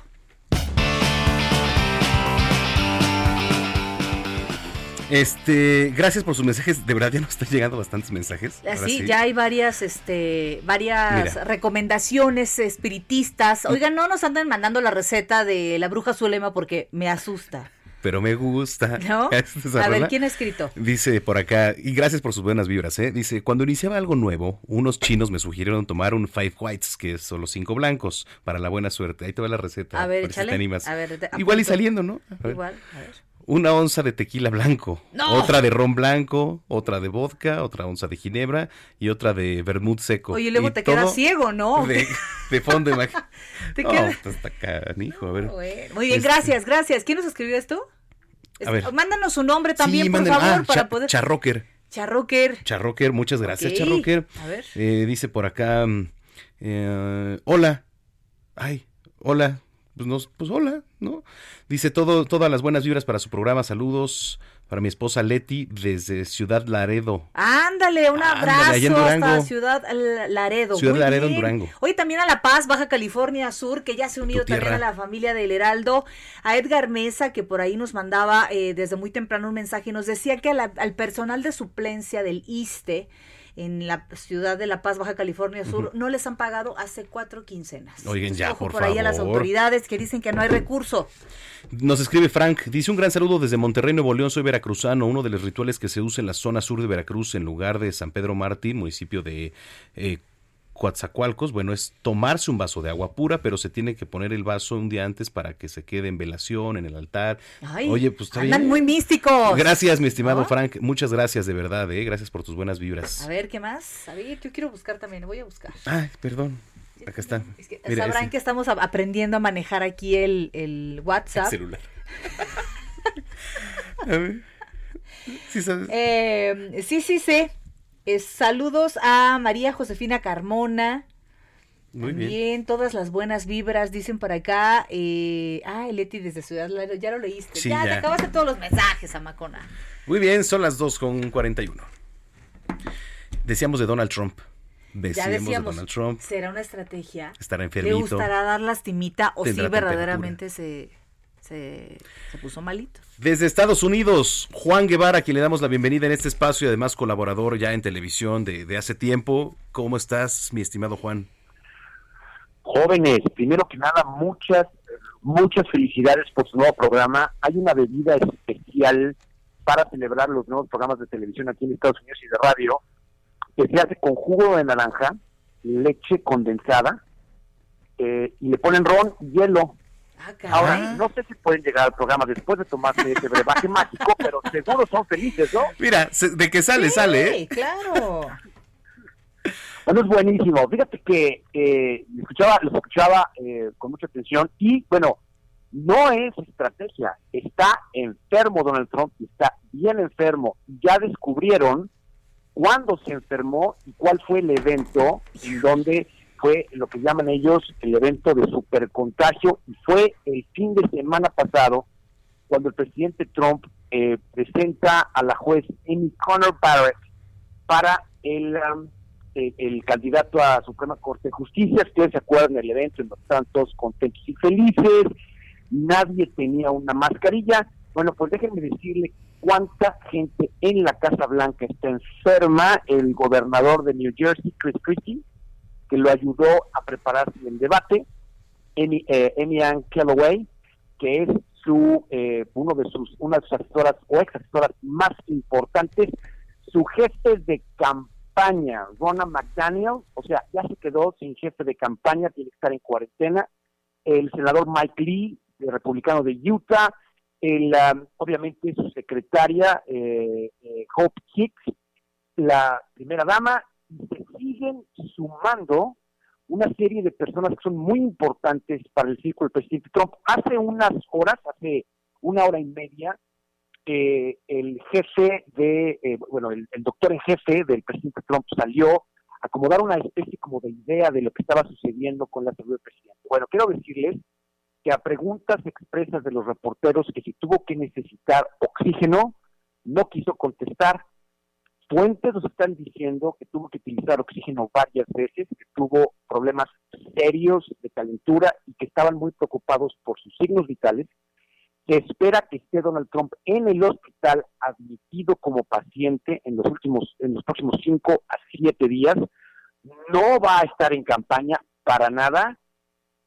Este, gracias por sus mensajes. De verdad ya nos están llegando bastantes mensajes. Así, sí. Ah, ya hay varias, este, varias Mira. recomendaciones espiritistas. Oigan, no nos anden mandando la receta de la bruja Zulema porque me asusta. Pero me gusta. ¿No? A ver. ¿quién ha escrito? Dice por acá, y gracias por sus buenas vibras, ¿eh? Dice, cuando iniciaba algo nuevo, unos chinos me sugirieron tomar un Five Whites, que es solo cinco blancos, para la buena suerte. Ahí te va la receta. A ver, si échale. te animas. A ver, te- Igual y saliendo, ¿no? A. Igual, a ver. Una onza de tequila blanco, ¡No! otra de ron blanco, otra de vodka, otra onza de ginebra y otra de vermut seco. Oye, y luego Y te quedas ciego, ¿no? De, de fondo, imagínate. Te no, queda- pues canijo, a ver. Bueno, Muy bien, Este, gracias, gracias. ¿Quién nos escribió esto? A ver. Mándanos su nombre también, Sí, por manden- favor, ah, para Cha- poder. Charrocker. Charrocker. Charrocker, muchas gracias, Ok, Charrocker. a ver. Eh, dice por acá, mm, eh, hola. Ay, hola. Pues, nos, pues hola, ¿no? Dice todo, todas las buenas vibras para su programa. Saludos para mi esposa Leti desde Ciudad Laredo. Ándale, un abrazo en hasta. Ciudad Laredo. Ciudad Muy Laredo en bien. Durango. Hoy también a La Paz, Baja California Sur, que ya se ha unido también a la familia del Heraldo. A Edgar Mesa, que por ahí nos mandaba eh, desde muy temprano un mensaje y nos decía que la- al personal de suplencia del ISTE en la ciudad de La Paz, Baja California Sur, no les han pagado hace cuatro quincenas. Oigan, ya, Ojo por, por ahí a las autoridades que dicen que no hay recurso. Nos escribe Frank, dice un gran saludo desde Monterrey, Nuevo León, soy veracruzano. Uno de los rituales que se usa en la zona sur de Veracruz, en lugar de San Pedro Martín, municipio de eh, Coatzacoalcos, bueno, es tomarse un vaso de agua pura, pero se tiene que poner el vaso un día antes para que se quede en velación, en el altar. Ay, Oye, pues está andan bien. muy místicos. Gracias, mi estimado ¿No? Frank. Muchas gracias, de verdad, ¿eh? Gracias por tus buenas vibras. A ver, ¿qué más? A ver, yo quiero buscar también, voy a buscar. Ay, perdón. Acá está. Mira, Sabrán ese- que estamos aprendiendo a manejar aquí el, el WhatsApp. celular. A ver. Sí, sabes. Eh, sí, sí, sí. Eh, saludos a María Josefina Carmona. Muy También bien. todas las buenas vibras dicen por acá. Eh, ah, Leti desde Ciudad ya lo leíste. Sí, ya, te acabaste todos los mensajes, Amacona. Muy bien, son las 2 con 41. Decíamos de Donald Trump. Ya Decíamos, decíamos, de Donald Trump. ¿será una estrategia? Estará ¿Le enfermito. gustará dar lastimita o si Tendrá verdaderamente se, se, se puso malito? Desde Estados Unidos, Juan Guevara, a quien le damos la bienvenida en este espacio y además colaborador ya en televisión de, de hace tiempo. ¿Cómo estás, mi estimado Juan? Jóvenes, primero que nada, muchas, muchas felicidades por su nuevo programa. Hay una bebida especial para celebrar los nuevos programas de televisión aquí en Estados Unidos y de radio, que se hace con jugo de naranja, leche condensada, eh, y le ponen ron y hielo. Ahora, no sé si pueden llegar al programa después de tomarse ese brebaje mágico, pero seguro son felices, ¿no? Mira, se- de que sale, sale, ¿eh? claro. Bueno, es buenísimo. Fíjate que eh, lo escuchaba, lo escuchaba eh, con mucha atención y, bueno, no es estrategia. Está enfermo Donald Trump, está bien enfermo. Ya descubrieron cuándo se enfermó y cuál fue el evento en donde fue lo que llaman ellos el evento de supercontagio y fue el fin de semana pasado cuando el presidente Trump eh, presenta a la juez Amy Conor Barrett para el, um, el, el candidato a Suprema Corte de Justicia. Ustedes se acuerdan del evento en estaban todos contentos y felices, nadie tenía una mascarilla. Bueno, pues déjenme decirle cuánta gente en la Casa Blanca está enferma. El gobernador de New Jersey, Chris Christie, que lo ayudó a prepararse el debate, Amy, eh, Amy Ann Calloway, que es su eh, uno de sus una de sus asesoras o ex asesoras más importantes, su jefe de campaña, Ronna McDaniel, o sea, ya se quedó sin jefe de campaña, tiene que estar en cuarentena, el senador Mike Lee, republicano de Utah, el, um, obviamente su secretaria eh, eh, Hope Hicks, la primera dama, y se siguen sumando una serie de personas que son muy importantes para el círculo del presidente Trump. Hace unas horas, hace una hora y media, eh, el jefe de, eh, bueno, el, el, doctor en jefe del presidente Trump salió a como dar una especie como de idea de lo que estaba sucediendo con la salud del presidente. Bueno, quiero decirles que a preguntas expresas de los reporteros que si tuvo que necesitar oxígeno, no quiso contestar. Fuentes nos están diciendo que tuvo que utilizar oxígeno varias veces, que tuvo problemas serios de calentura y que estaban muy preocupados por sus signos vitales. Se espera que esté Donald Trump en el hospital admitido como paciente en los últimos, en los próximos cinco a siete días. No va a estar en campaña para nada.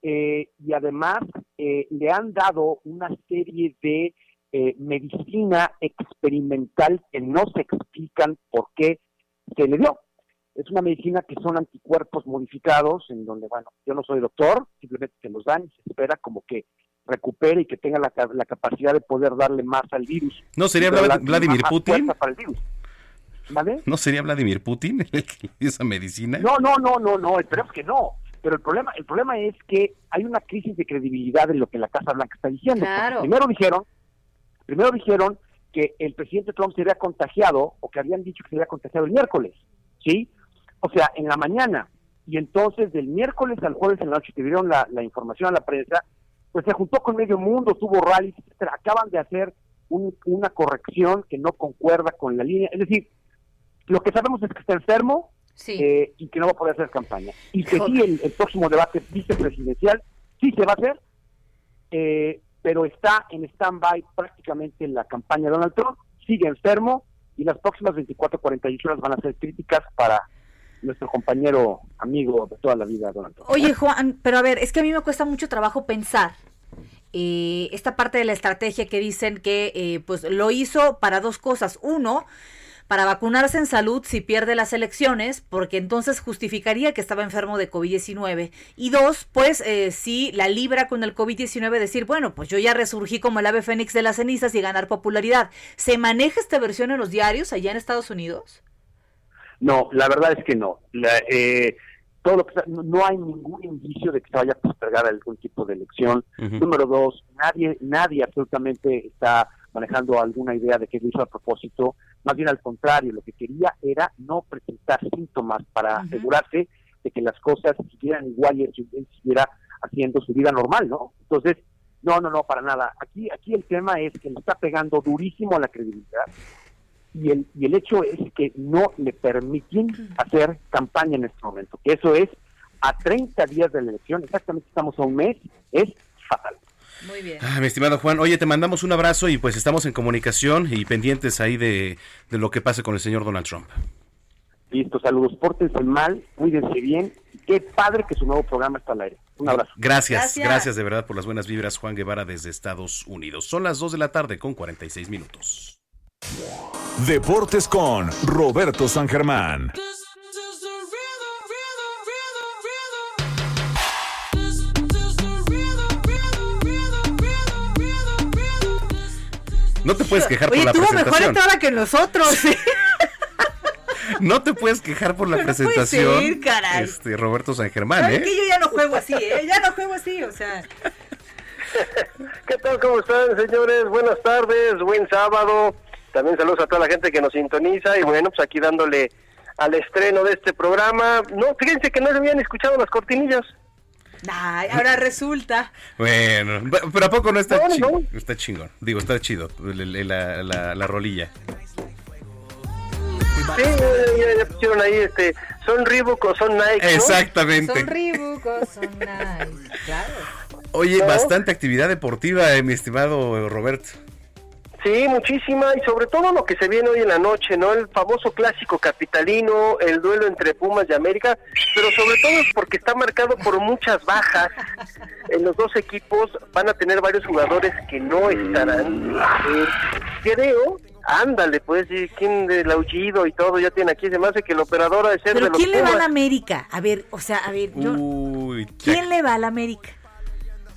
Eh, y además eh, le han dado una serie de eh, medicina experimental que no se explican por qué se le dio. Es una medicina que son anticuerpos modificados, en donde, bueno, yo no soy doctor, simplemente se los dan y se espera como que recupere y que tenga la, la capacidad de poder darle más al virus. ¿No sería Vlad Vladimir Putin? Para el virus. ¿Vale? ¿No sería Vladimir Putin el que esa medicina? No, no, no, no, no, esperemos que no. Pero el problema, el problema es que hay una crisis de credibilidad en lo que la Casa Blanca está diciendo. Claro. Primero dijeron, primero dijeron que el presidente Trump se había contagiado o que habían dicho que se había contagiado el miércoles, ¿sí? O sea, en la mañana. Y entonces del miércoles al jueves en la noche que dieron la, la información a la prensa, pues se juntó con medio mundo, tuvo rallies, etcétera. Acaban de hacer un, una corrección que no concuerda con la línea. Es decir, lo que sabemos es que está enfermo, Sí. eh, y que no va a poder hacer campaña. Y que sí, el, el próximo debate vicepresidencial sí se va a hacer, eh, pero está en stand-by prácticamente la campaña Donald Trump, sigue enfermo y las próximas 24, 48 horas van a ser críticas para nuestro compañero amigo de toda la vida, Donald Trump. Oye, Juan, pero a ver, es que a mí me cuesta mucho trabajo pensar eh, esta parte de la estrategia que dicen que eh, pues lo hizo para dos cosas. Uno, para vacunarse en salud si pierde las elecciones, porque entonces justificaría que estaba enfermo de COVID-19. Y dos, pues eh, si la libra con el COVID-19, decir, bueno, pues yo ya resurgí como el ave fénix de las cenizas y ganar popularidad. ¿Se maneja esta versión en los diarios allá en Estados Unidos? No, la verdad es que no. La, eh, todo lo que está- no, no hay ningún indicio de que se vaya a postergar algún tipo de elección. Número dos, nadie, nadie absolutamente está manejando alguna idea de que lo hizo a propósito. Más bien al contrario, lo que quería era no presentar síntomas para asegurarse de que las cosas siguieran igual y él, él siguiera haciendo su vida normal, ¿no? Entonces, no, no, no, para nada. Aquí, aquí el tema es que le está pegando durísimo a la credibilidad y el, y el hecho es que no le permiten hacer campaña en este momento, que eso es a 30 días de la elección, exactamente estamos a un mes, es fatal. Muy bien. Ah, mi estimado Juan, oye, te mandamos un abrazo y pues estamos en comunicación y pendientes ahí de, de lo que pase con el señor Donald Trump. Listo, saludos, pórtense mal, cuídense bien, qué padre que su nuevo programa está al aire. Un abrazo. Gracias, Gracias. gracias, de verdad por las buenas vibras, Juan Guevara desde Estados Unidos. Son las 2 de la tarde con 46 minutos. Deportes con Roberto San Germán. No te puedes quejar Oye, por la tuvo mejor presentación. entrada que nosotros. No te puedes quejar por la No puede presentación. ser, caray. Este Roberto San Germán, ¿Sabes ¿eh? que yo ya no juego así, ¿eh? Ya no juego así, o sea. ¿Qué tal? ¿Cómo están, señores? Buenas tardes, buen sábado. También saludos a toda la gente que nos sintoniza y bueno, pues aquí dándole al estreno de este programa. No, fíjense que no se habían escuchado las cortinillas. Ay, ahora resulta. Bueno, bu- pero ¿a poco no está No, no, chingón? Está chingón. Digo, está chido. La, la- la rolilla. Sí, ya, ya, ya. pusieron ahí, este, son Reebok o son Nike. ¿no? Exactamente. Son Reebok o son Nike, claro. Oye, ¿No? bastante actividad deportiva, eh, mi estimado Roberto. Sí, muchísima, y sobre todo lo que se viene hoy en la noche, ¿no? El famoso clásico capitalino, el duelo entre Pumas y América, pero sobre todo es porque está marcado por muchas bajas. En los dos equipos van a tener varios jugadores que no estarán. Eh, creo, ándale, pues, y quién del aullido y todo ya tiene aquí, se me hace que el operador ha de ser de Pero los ¿quién le va a la. América? A ver, o sea, a ver, yo, Uy, ¿quién le va a la América?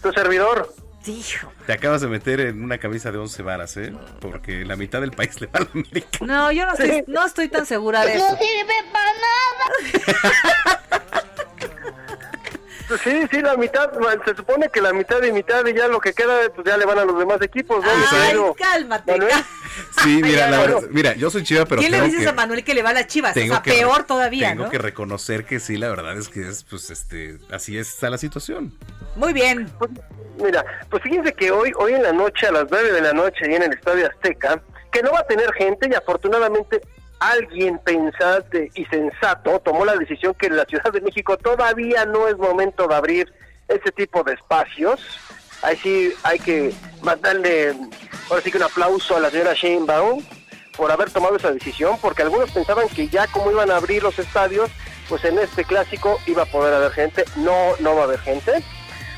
Tu servidor. Hijo. te acabas de meter en una camisa de 11 varas, ¿eh? Porque la mitad del país le va a la América. No, yo no estoy, no estoy tan segura de eso. sirve para nada. Pues Sí, sí, la mitad, se supone que la mitad y mitad y ya lo que queda, pues ya le van a los demás equipos, ¿no? Ay, Pero, cálmate. Manuel, Sí, mira, la verdad, mira, yo soy chiva, pero ¿Quién le tengo dices que, a Manuel que le va a las chivas? O tengo sea, que- peor todavía, Tengo ¿no? que reconocer que sí, la verdad es que es, pues, este, así está la situación. Muy bien. Mira, pues fíjense que hoy, hoy en la noche, a las 9 de la noche, ahí en el Estadio Azteca, que no va a tener gente y afortunadamente alguien pensante y sensato tomó la decisión que en la Ciudad de México todavía no es momento de abrir ese tipo de espacios. Ahí sí hay que mandarle, ahora sí que un aplauso a la señora Sheinbaum por haber tomado esa decisión, porque algunos pensaban que ya como iban a abrir los estadios, pues en este clásico iba a poder haber gente. No, no va a haber gente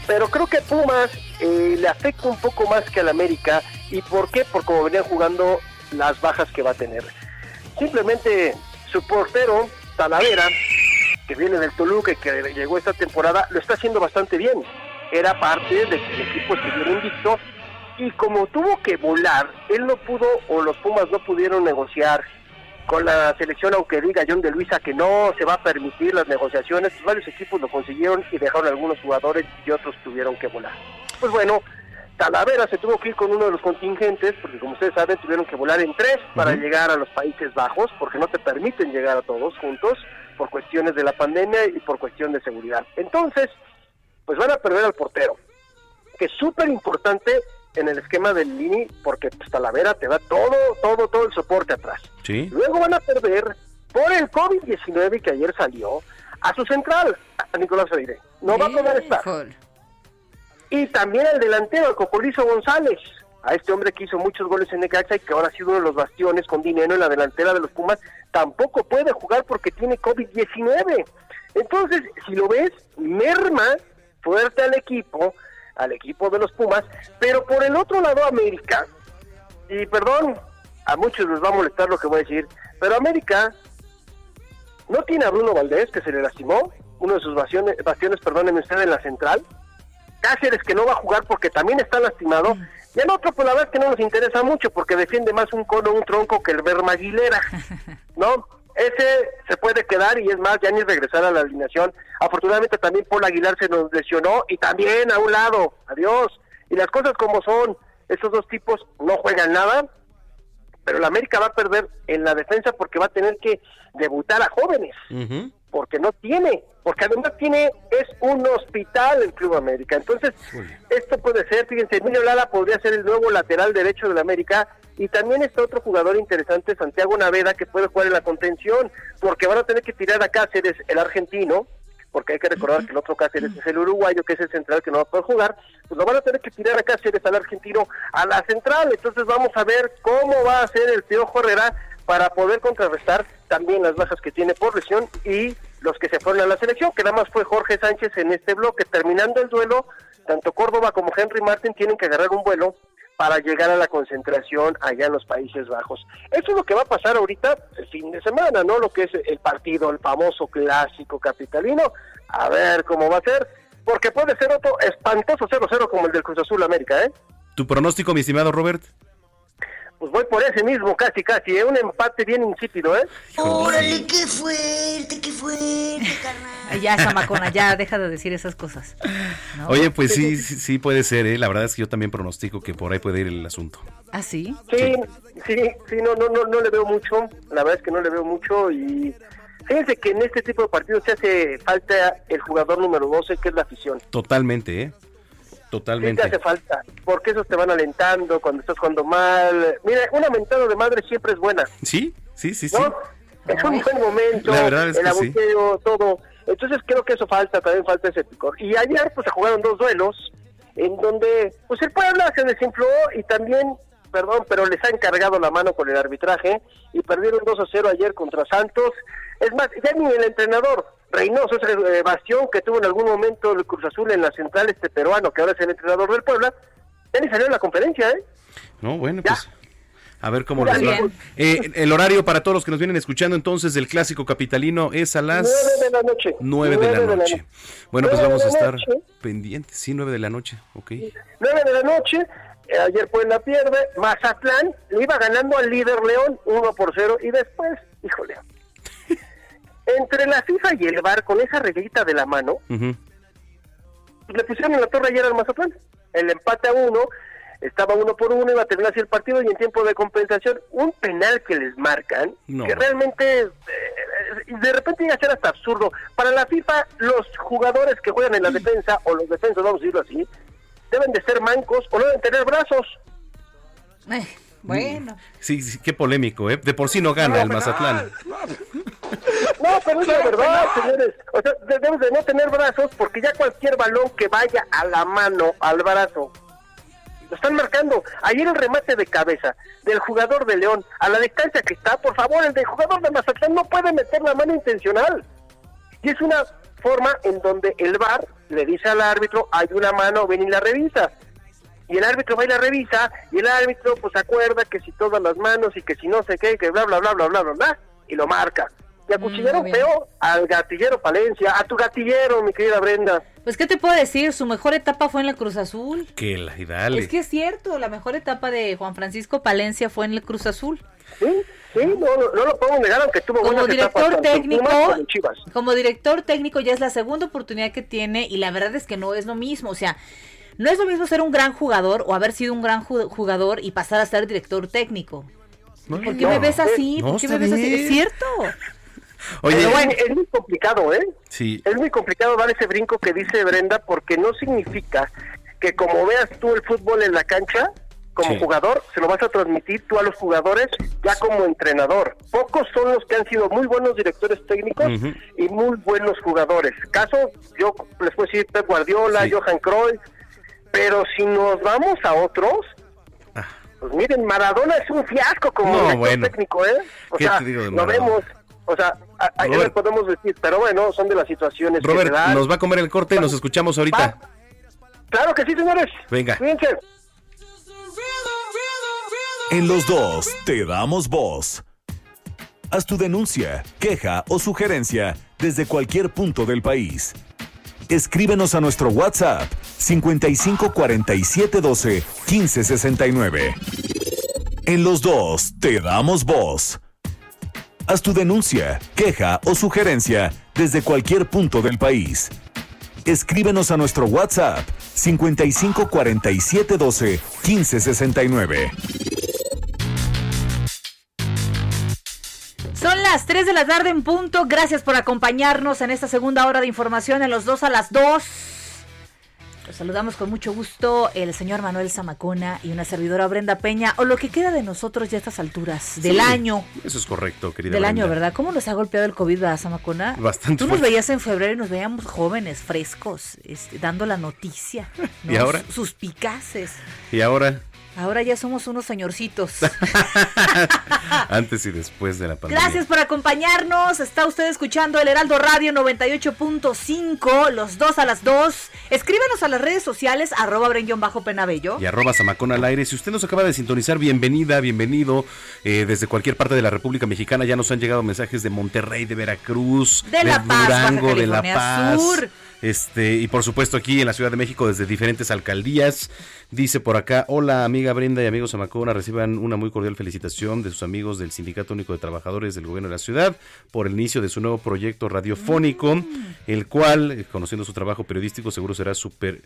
pero creo que Pumas eh, le afecta un poco más que al América. ¿Y por qué? Por cómo venían jugando las bajas que va a tener. Simplemente su portero, Talavera, que viene del Toluca y que llegó esta temporada, lo está haciendo bastante bien. Era parte de que el equipo estuviera invicto y como tuvo que volar, él no pudo o los Pumas no pudieron negociar con la selección, aunque diga John de Luisa que no se va a permitir las negociaciones, varios equipos lo consiguieron y dejaron algunos jugadores y otros tuvieron que volar. Pues bueno, Talavera se tuvo que ir con uno de los contingentes, porque como ustedes saben, tuvieron que volar en tres para llegar a los Países Bajos, porque no te permiten llegar a todos juntos por cuestiones de la pandemia y por cuestión de seguridad. Entonces, pues van a perder al portero, que es súper importante en el esquema del Lini, porque pues, Talavera te da todo, todo, todo el soporte atrás. Sí. Luego van a perder por el COVID-19 que ayer salió a su central, a Nicolás Freire. No va a poder estar. Y también el delantero, el Cocolizo González, a este hombre que hizo muchos goles en Necaxa y que ahora ha sido uno de los bastiones con dinero en la delantera de los Pumas, tampoco puede jugar porque tiene COVID-19. Entonces, si lo ves, merma fuerte al equipo, al equipo de los Pumas, pero por el otro lado América, y perdón, a muchos les va a molestar lo que voy a decir, pero América no tiene a Bruno Valdés, que se le lastimó, uno de sus bastiones, bastiones perdónenme usted, en la central, Cáceres que no va a jugar porque también está lastimado, y el otro pues la verdad es que no nos interesa mucho porque defiende más un cono, un tronco que el Berma Aguilera, ¿no? Ese se puede quedar y es más, ya ni regresar a la alineación. Afortunadamente también Paul Aguilar se nos lesionó y también a un lado, adiós. Y las cosas como son, esos dos tipos no juegan nada, pero la América va a perder en la defensa porque va a tener que debutar a jóvenes porque no tiene, porque además tiene, es un hospital el Club América. Entonces, esto puede ser, fíjense, Emilio Lara podría ser el nuevo lateral derecho del América y también está otro jugador interesante, Santiago Naveda, que puede jugar en la contención, porque van a tener que tirar a Cáceres, el argentino, porque hay que recordar que el otro Cáceres es el uruguayo, que es el central que no va a poder jugar, pues lo van a tener que tirar a Cáceres, al argentino, a la central. Entonces vamos a ver cómo va a hacer el Piojo Herrera para poder contrarrestar también las bajas que tiene por lesión y los que se fueron a la selección, que nada más fue Jorge Sánchez en este bloque. Terminando el duelo, tanto Córdoba como Henry Martin tienen que agarrar un vuelo para llegar a la concentración allá en los Países Bajos. Eso es lo que va a pasar ahorita el fin de semana, ¿no? Lo que es el partido, el famoso clásico capitalino. A ver cómo va a ser, porque puede ser otro espantoso 0-0 como el del Cruz Azul América, ¿eh? ¿Tu pronóstico, mi estimado Robert? Pues voy por ese mismo, casi, casi, ¿eh? Un empate bien insípido, ¿eh? Órale, qué fuerte, qué fuerte, carnal. Ya, chamacona, ya, deja de decir esas cosas. ¿no? Oye, pues sí, sí, sí puede ser, ¿eh? La verdad es que yo también pronostico que por ahí puede ir el asunto. ¿Ah, sí? Sí, sí, sí, no, no, no, no le veo mucho, la verdad es que no le veo mucho y fíjense que en este tipo de partidos se hace falta el jugador número 12, que es la afición. Totalmente, ¿eh? Sí Totalmente. te hace falta, porque esos te van alentando cuando estás jugando mal. Mira, una mentada de madre siempre es buena, Sí, sí, sí, sí. ¿no? Es un buen momento, La verdad es el que sí. todo. Entonces creo que eso falta, también falta ese picor. Y ayer pues se jugaron dos duelos en donde pues el Puebla se desinfló y también, perdón, pero les ha encargado la mano con el arbitraje y perdieron 2 a 0 ayer contra Santos. Es más, ya ni el entrenador Reynoso, eh, bastión que tuvo en algún momento el Cruz Azul en la central, este peruano que ahora es el entrenador del Puebla, ya ni salió en la conferencia, ¿eh? No, bueno, pues a ver cómo les va. Eh, el horario para todos los que nos vienen escuchando entonces del clásico capitalino es a las 9 de la noche. 9 de la Nueve noche. Bueno, pues Nueve vamos a estar noche. pendientes. Sí, 9 de la noche, ok. 9 de la noche, eh, ayer Puebla pierde, Mazatlán le iba ganando al líder León 1 por 0 y después, híjole, entre la FIFA y el VAR con esa reglita de la mano, pues, le pusieron en la torre ayer al Mazatlán. El empate a uno, estaba uno por uno, iba a terminar así el partido y en tiempo de compensación, un penal que les marcan, No. que realmente eh, eh, de repente llega a ser hasta absurdo. Para la FIFA, los jugadores que juegan en la defensa, o los defensas, vamos a decirlo así, deben de ser mancos o no deben tener brazos. Eh, bueno. Sí, sí, qué polémico, ¿eh? De por sí no gana el Mazatlán. No, pero es la verdad, señores. O sea, debemos de no tener brazos porque ya cualquier balón que vaya a la mano, al brazo, lo están marcando. Ayer el remate de cabeza del jugador de León, a la distancia que está, por favor, el del jugador de Mazatlán no puede meter la mano intencional. Y es una forma en donde el VAR le dice al árbitro, hay una mano, ven y la revisa. Y el árbitro va y la revisa, y el árbitro pues acuerda que si todas las manos y que si no sé qué, que bla, bla, bla, bla, bla, bla, bla, y lo marca. Y acuchillaron bien. feo al gatillero Palencia, a tu gatillero, mi querida Brenda. Pues, ¿qué te puedo decir? Su mejor etapa fue en la Cruz Azul. Que la dale. Es que es cierto, la mejor etapa de Juan Francisco Palencia fue en el Cruz Azul. Sí, sí, no, no, no lo puedo negar, aunque tuvo Como director técnico, como director técnico ya es la segunda oportunidad que tiene y la verdad es que no es lo mismo, o sea, no es lo mismo ser un gran jugador o haber sido un gran ju- jugador y pasar a ser director técnico. ¿Por qué no. me ves así? No, ¿Por qué me ves así? Es cierto. Oye, Pero bueno, es muy complicado, ¿eh? sí. Es muy complicado dar ese brinco que dice Brenda porque no significa que como veas tú el fútbol en la cancha, como Sí. jugador, se lo vas a transmitir tú a los jugadores ya como entrenador. Pocos son los que han sido muy buenos directores técnicos y muy buenos jugadores. Caso, yo les puedo decir Pep Guardiola, Sí. Johan Cruyff, pero si nos vamos a otros, pues miren, Maradona es un fiasco como Ah. No, director bueno. técnico, ¿eh? O ¿Qué sea, te digo de lo vemos, o sea, a- a- ya Robert. le podemos decir, pero bueno, son de las situaciones que Robert, se dan. nos va a comer el corte, nos escuchamos ahorita. Claro que sí, señores. Venga. Cuídense. En los dos te damos voz. Haz tu denuncia, queja o sugerencia desde cualquier punto del país. Escríbenos a nuestro WhatsApp 55 47 12 15 69. En los dos te damos voz. Haz tu denuncia, queja o sugerencia desde cualquier punto del país. Escríbenos a nuestro WhatsApp 55 47 12 15 69. Son las 3 de la tarde en punto. Gracias por acompañarnos en esta segunda hora de información en los dos a las 2. Los saludamos con mucho gusto el señor Manuel Zamacona y una servidora Brenda Peña, o lo que queda de nosotros ya a estas alturas del Sí, año. Eso es correcto, querida. Del año. ¿verdad? ¿Cómo nos ha golpeado el COVID, ¿verdad, Zamacona? Bastante Tú nos fuerte. veías en febrero y nos veíamos jóvenes, frescos, este, dando la noticia. ¿no? ¿Y ahora? Sus picaces. Y ahora, Ahora ya somos unos señorcitos. antes y después de la pandemia. Gracias por acompañarnos. Está usted escuchando el Heraldo Radio 98.5, los dos a las dos. Escríbanos a las redes sociales, arroba bajo penabello. Y arroba Zamacón al aire. Si usted nos acaba de sintonizar, bienvenida, bienvenido. Eh, desde cualquier parte de la República Mexicana ya nos han llegado mensajes de Monterrey, de Veracruz, De La Paz, Baja Durango, de La Paz. Sur. Este, y por supuesto aquí en la Ciudad de México desde diferentes alcaldías. Dice por acá, hola amiga Brenda y amigos Zamacona, reciban una muy cordial felicitación de sus amigos del Sindicato Único de Trabajadores del Gobierno de la Ciudad por el inicio de su nuevo proyecto radiofónico, Mm. el cual, eh, conociendo su trabajo periodístico, seguro será súper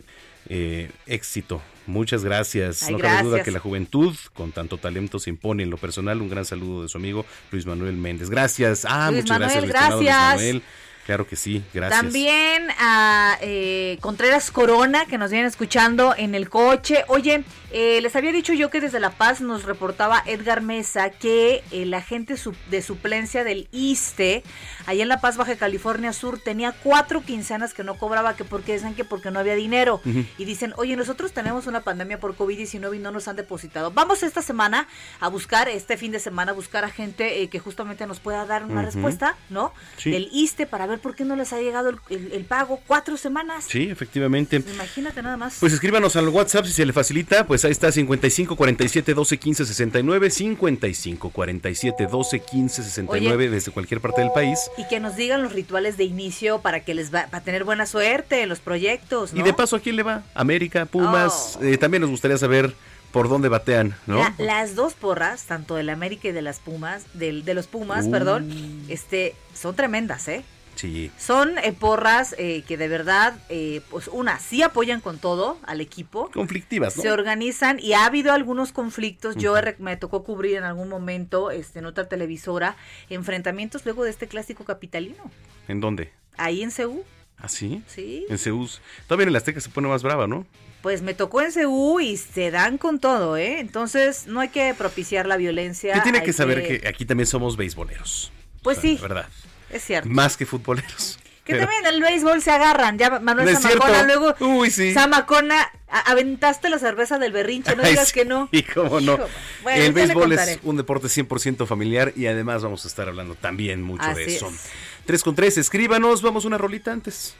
eh, éxito. Muchas gracias. Ay, no cabe duda gracias. que la juventud con tanto talento se impone. En lo personal, un gran saludo de su amigo Luis Manuel Méndez. Gracias. Ah, Luis muchas Manuel, gracias. estimado Luis gracias. Manuel. Claro que sí, gracias. También a eh, Contreras Corona, que nos vienen escuchando en el coche. Oye, eh, les había dicho yo que desde La Paz nos reportaba Edgar Mesa que el agente su- de suplencia del ISTE, allá en La Paz, Baja California Sur, tenía cuatro quincenas que no cobraba, que porque dicen que porque no había dinero. Y dicen, oye, nosotros tenemos una pandemia por COVID-19 y no nos han depositado. Vamos esta semana a buscar, este fin de semana, a buscar a gente eh, que justamente nos pueda dar una respuesta, ¿no? Sí. Del ISTE para ver por qué no les ha llegado el, el- el pago. Cuatro semanas. Sí, efectivamente. Imagínate nada más. Pues escríbanos al WhatsApp si se le facilita, pues ahí está 55 47 12 15 69, 55 47 12 15 69 desde cualquier parte del país. Y que nos digan los rituales de inicio para que les va para tener buena suerte en los proyectos, ¿no? Y de paso, ¿a quién le va? América, Pumas. Oh. eh, también nos gustaría saber por dónde batean, ¿no? Las dos porras, tanto del América y de las Pumas, del, de los Pumas, Uh. perdón, este, son tremendas, ¿eh? Sí. Son eh, porras eh, que de verdad, eh, pues una, sí apoyan con todo al equipo. Conflictivas, ¿no? Se organizan y ha habido algunos conflictos. Yo me tocó cubrir en algún momento, este, en otra televisora, enfrentamientos luego de este clásico capitalino. ¿En dónde? Ahí en Ceú, ¿Ah, sí? Sí. En Seús. Todavía en el Azteca se pone más brava, ¿no? pues me tocó en Ceú y se dan con todo, ¿eh? Entonces no hay que propiciar la violencia. Que tiene que saber que aquí también somos beisboleros. Pues O sea, sí. ¿Verdad? Es cierto. Más que futboleros. Que Pero- también en el béisbol se agarran. Ya Manuel No Zamacona luego. Uy, sí. Zamacona, aventaste la cerveza del berrinche, no Ay, digas sí, que no. Y cómo no. Hijo, bueno, el béisbol es un deporte 100% familiar y además vamos a estar hablando también mucho de eso. es. 3 con 3, escríbanos, vamos una rolita antes.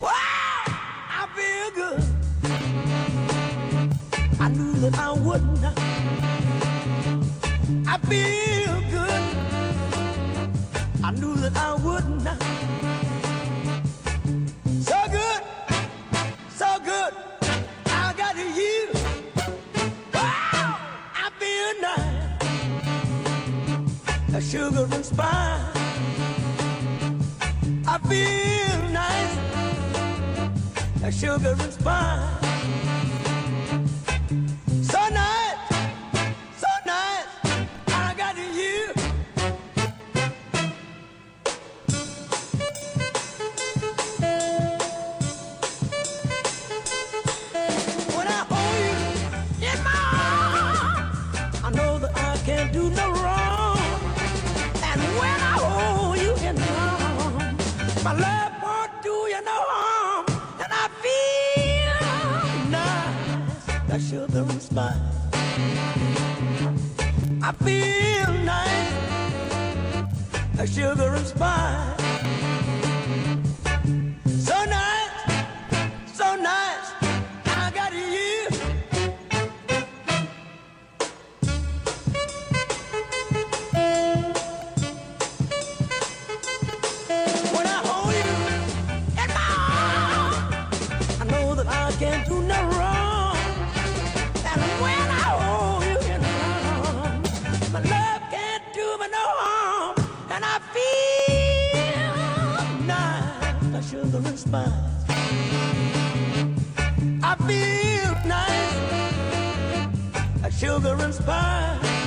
I feel good. I knew that I would not. I feel good. I knew that I would not. So good, so good. I got you. Wow, I feel nice. A sugar and spice. I feel nice like sugar and spice. that sugar shivering spine. I feel nice, that sugar shivering spine. I feel nice, sugar and spice.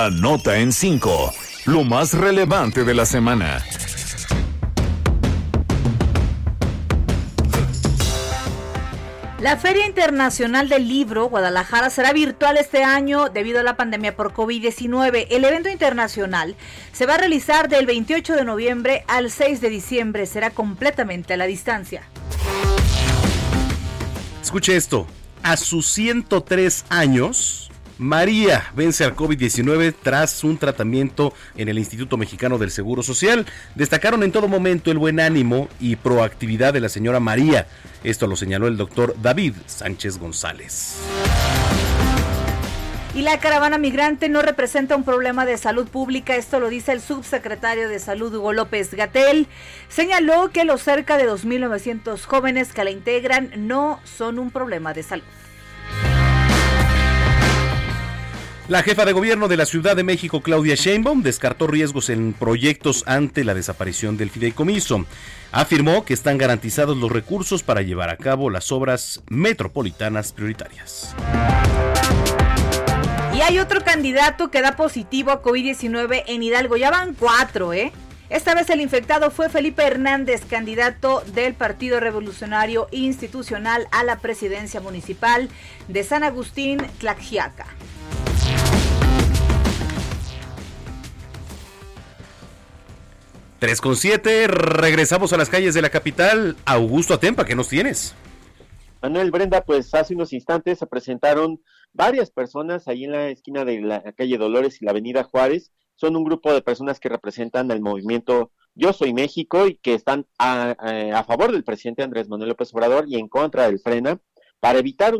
La nota en 5. Lo más relevante de la semana. La Feria Internacional del Libro Guadalajara será virtual este año debido a la pandemia por COVID-19. El evento internacional se va a realizar del 28 de noviembre al 6 de diciembre. Será completamente a la distancia. Escuche esto. A sus 103 años, María vence al COVID-19 tras un tratamiento en el Instituto Mexicano del Seguro Social. Destacaron en todo momento el buen ánimo y proactividad de la señora María. Esto lo señaló el doctor David Sánchez González. Y la caravana migrante no representa un problema de salud pública, esto lo dice el subsecretario de Salud Hugo López Gatel. Señaló que los cerca de 2.900 jóvenes que la integran no son un problema de salud. La jefa de gobierno de la Ciudad de México, Claudia Sheinbaum, descartó riesgos en proyectos ante la desaparición del fideicomiso. Afirmó que están garantizados los recursos para llevar a cabo las obras metropolitanas prioritarias. Y hay otro candidato que da positivo a COVID-19 en Hidalgo. Ya van cuatro, ¿eh? Esta vez el infectado fue Felipe Hernández, candidato del Partido Revolucionario Institucional a la presidencia municipal de San Agustín, Tlaxiaca. Tres con siete, regresamos a las calles de la capital. Augusto Atempa, ¿qué nos tienes? Manuel Brenda, pues hace unos instantes se presentaron varias personas ahí en la esquina de la calle Dolores y la avenida Juárez. Son un grupo de personas que representan el movimiento Yo Soy México y que están a, a favor del presidente Andrés Manuel López Obrador y en contra del Frena. Para evitar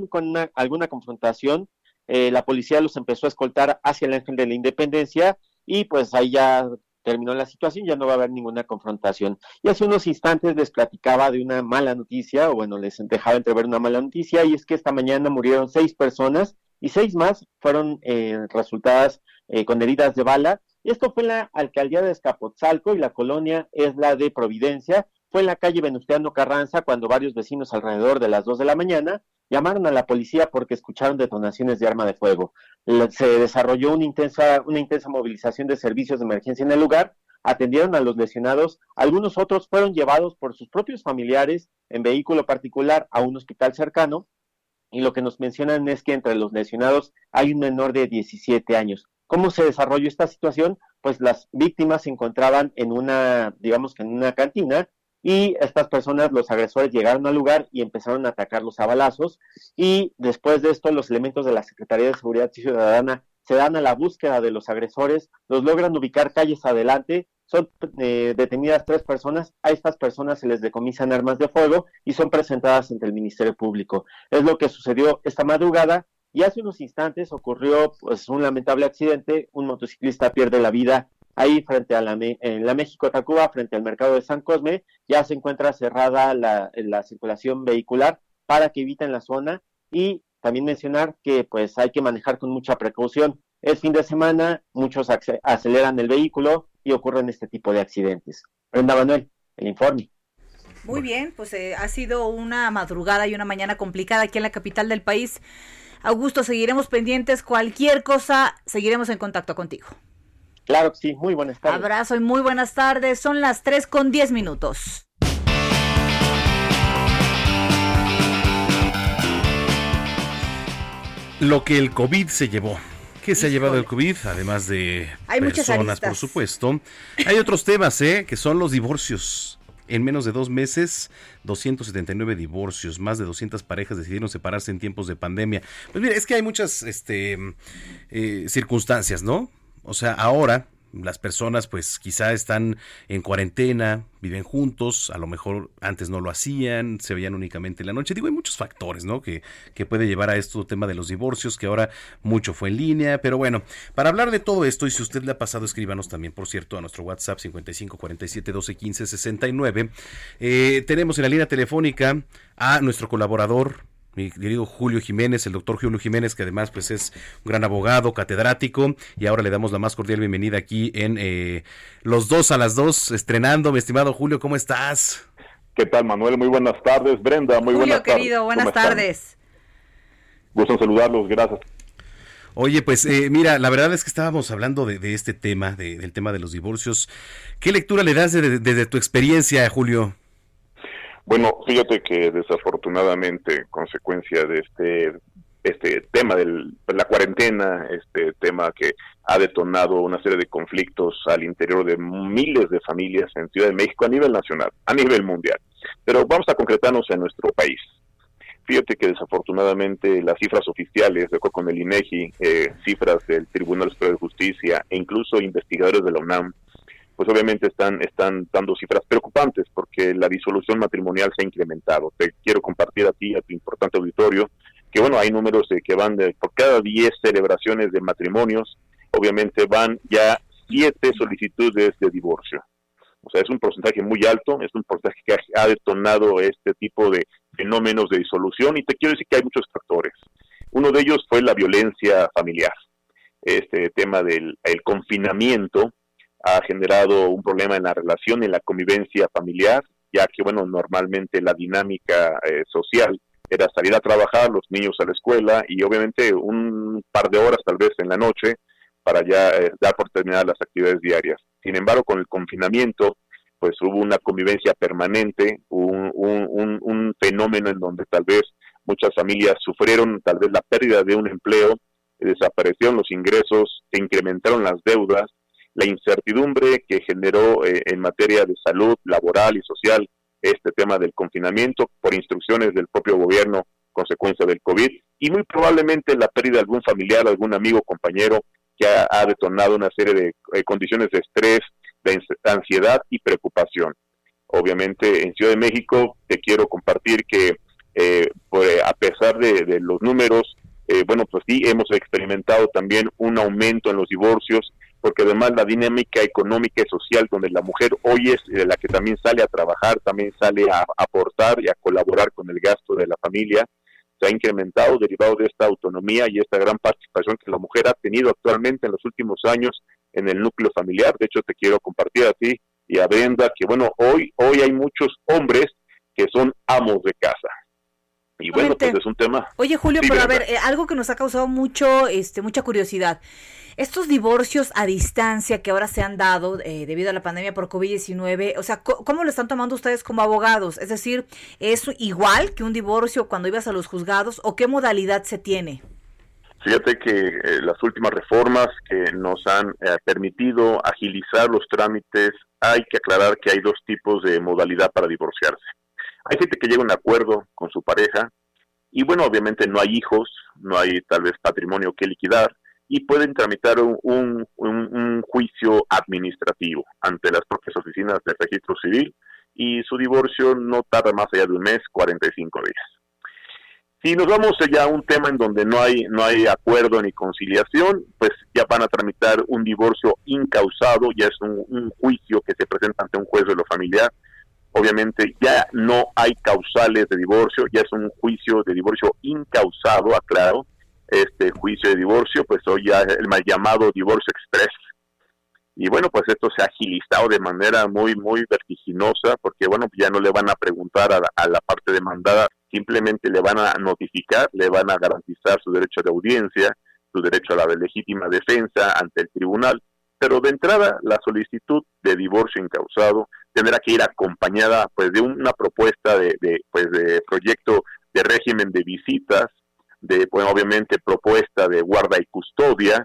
alguna confrontación, eh, la policía los empezó a escoltar hacia el Ángel de la Independencia y pues ahí ya terminó la situación, ya no va a haber ninguna confrontación. Y hace unos instantes les platicaba de una mala noticia, o bueno, les dejaba entrever una mala noticia, y es que esta mañana murieron seis personas y seis más fueron eh, resultadas eh, con heridas de bala. Y esto fue en la alcaldía de Escapotzalco y la colonia es la de Providencia. Fue en la calle Venustiano Carranza cuando varios vecinos alrededor de las dos de la mañana llamaron a la policía porque escucharon detonaciones de arma de fuego. Se desarrolló una intensa, una intensa movilización de servicios de emergencia en el lugar, atendieron a los lesionados, algunos otros fueron llevados por sus propios familiares en vehículo particular a un hospital cercano y lo que nos mencionan es que entre los lesionados hay un menor de 17 años. ¿Cómo se desarrolló esta situación? Pues las víctimas se encontraban en una, digamos que en una cantina y estas personas, los agresores, llegaron al lugar y empezaron a atacarlos a balazos y después de esto los elementos de la Secretaría de Seguridad Ciudadana se dan a la búsqueda de los agresores, los logran ubicar calles adelante, son eh, detenidas tres personas, a estas personas se les decomisan armas de fuego y son presentadas ante el Ministerio Público. Es lo que sucedió esta madrugada y hace unos instantes ocurrió pues un lamentable accidente, un motociclista pierde la vida ahí frente a la, en la México Tacuba, frente al mercado de San Cosme, ya se encuentra cerrada la, la circulación vehicular para que eviten la zona y también mencionar que pues hay que manejar con mucha precaución. Es fin de semana, muchos aceleran el vehículo y ocurren este tipo de accidentes. Brenda Manuel, el informe. Muy bien, pues eh, ha sido una madrugada y una mañana complicada aquí en la capital del país. Augusto, seguiremos pendientes. Cualquier cosa, seguiremos en contacto contigo. Claro que sí, muy buenas tardes. Abrazo y muy buenas tardes. Son las 3 con 10 minutos. Lo que el COVID se llevó. ¿Qué se ha llevado el COVID? Además de Hay personas, por supuesto. Hay otros temas, ¿eh? Que son los divorcios. En menos de dos meses, 279 divorcios, más de 200 parejas decidieron separarse en tiempos de pandemia. Pues mira, es que hay muchas este, eh, circunstancias, ¿no? O sea, ahora las personas pues quizá están en cuarentena, viven juntos, a lo mejor antes no lo hacían, se veían únicamente en la noche. Digo, hay muchos factores, ¿no? Que, que puede llevar a esto tema de los divorcios, que ahora mucho fue en línea. Pero bueno, para hablar de todo esto, y si usted le ha pasado, escríbanos también, por cierto, a nuestro WhatsApp 55 47 12 15 69. tenemos en la línea telefónica a nuestro colaborador, mi querido Julio Jiménez, el doctor Julio Jiménez, que además pues es un gran abogado, catedrático, y ahora le damos la más cordial bienvenida aquí en eh, Los Dos a las Dos, estrenando. Mi estimado Julio, ¿cómo estás? ¿Qué tal, Manuel? Muy buenas tardes. Brenda, muy buenas tardes. Julio, querido, buenas tardes. Gusto saludarlos, gracias. Oye, pues eh, mira, la verdad es que estábamos hablando de, este tema, del tema de los divorcios. ¿Qué lectura le das desde tu experiencia, Julio? Bueno, fíjate que desafortunadamente, consecuencia de este este tema de la cuarentena, este tema que ha detonado una serie de conflictos al interior de miles de familias en Ciudad de México a nivel nacional, a nivel mundial. Pero vamos a concretarnos en nuestro país. Fíjate que desafortunadamente las cifras oficiales, de acuerdo con el INEGI, eh, cifras del Tribunal Superior de Justicia e incluso investigadores de la UNAM, pues obviamente están, dando cifras preocupantes porque la disolución matrimonial se ha incrementado. Te quiero compartir a ti, a tu importante auditorio, que bueno, hay números de que van de, por cada 10 celebraciones de matrimonios, obviamente van ya 7 solicitudes de divorcio. O sea, es un porcentaje muy alto, es un porcentaje que ha, detonado este tipo de fenómenos de disolución y te quiero decir que hay muchos factores. Uno de ellos fue la violencia familiar. Este tema del el confinamiento ha generado un problema en la relación, en la convivencia familiar, ya que, bueno, normalmente la dinámica eh, social era salir a trabajar, los niños a la escuela y obviamente un par de horas tal vez en la noche para ya eh, dar por terminar las actividades diarias. Sin embargo, con el confinamiento, pues hubo una convivencia permanente, un, un, fenómeno en donde tal vez muchas familias sufrieron tal vez la pérdida de un empleo, desaparecieron los ingresos, se incrementaron las deudas, la incertidumbre que generó eh, en materia de salud laboral y social este tema del confinamiento por instrucciones del propio gobierno consecuencia del COVID y muy probablemente la pérdida de algún familiar, algún amigo, compañero que ha, detonado una serie de eh, condiciones de estrés, de ansiedad y preocupación. Obviamente en Ciudad de México te quiero compartir que eh, a pesar de, los números, eh, bueno, pues sí, hemos experimentado también un aumento en los divorcios, porque además la dinámica económica y social donde la mujer hoy es la que también sale a trabajar, también sale a aportar y a colaborar con el gasto de la familia, se ha incrementado derivado de esta autonomía y esta gran participación que la mujer ha tenido actualmente en los últimos años en el núcleo familiar. De hecho, te quiero compartir a ti y a Brenda que, bueno, hoy, hoy hay muchos hombres que son amos de casa. Y bueno, pues es un tema. Oye, Julio, pero a ver, eh, algo que nos ha causado mucho, este, mucha curiosidad. Estos divorcios a distancia que ahora se han dado eh, debido a la pandemia por COVID-19, o sea, ¿cómo lo están tomando ustedes como abogados? Es decir, ¿es igual que un divorcio cuando ibas a los juzgados o qué modalidad se tiene? Fíjate que eh, las últimas reformas que nos han permitido agilizar los trámites, hay que aclarar que hay dos tipos de modalidad para divorciarse. Hay gente que llega a un acuerdo con su pareja y bueno, obviamente no hay hijos, no hay tal vez patrimonio que liquidar y pueden tramitar un, juicio administrativo ante las propias oficinas de registro civil y su divorcio no tarda más allá de un mes, 45 días. Si nos vamos ya a un tema en donde no hay, no hay acuerdo ni conciliación, pues ya van a tramitar un divorcio incausado, ya es un, un juicio que se presenta ante un juez de lo familiar obviamente ya no hay causales de divorcio, ya es un juicio de divorcio incausado, aclaro, este juicio de divorcio, pues hoy ya el mal llamado divorcio express. Y bueno, pues esto se ha agilizado de manera muy, muy vertiginosa, porque bueno, ya no le van a preguntar a la, a la parte demandada, simplemente le van a notificar, le van a garantizar su derecho de audiencia, su derecho a la legítima defensa ante el tribunal, pero de entrada la solicitud de divorcio incausado tendrá que ir acompañada pues de una propuesta de, pues de proyecto de régimen de visitas, de pues, obviamente propuesta de guarda y custodia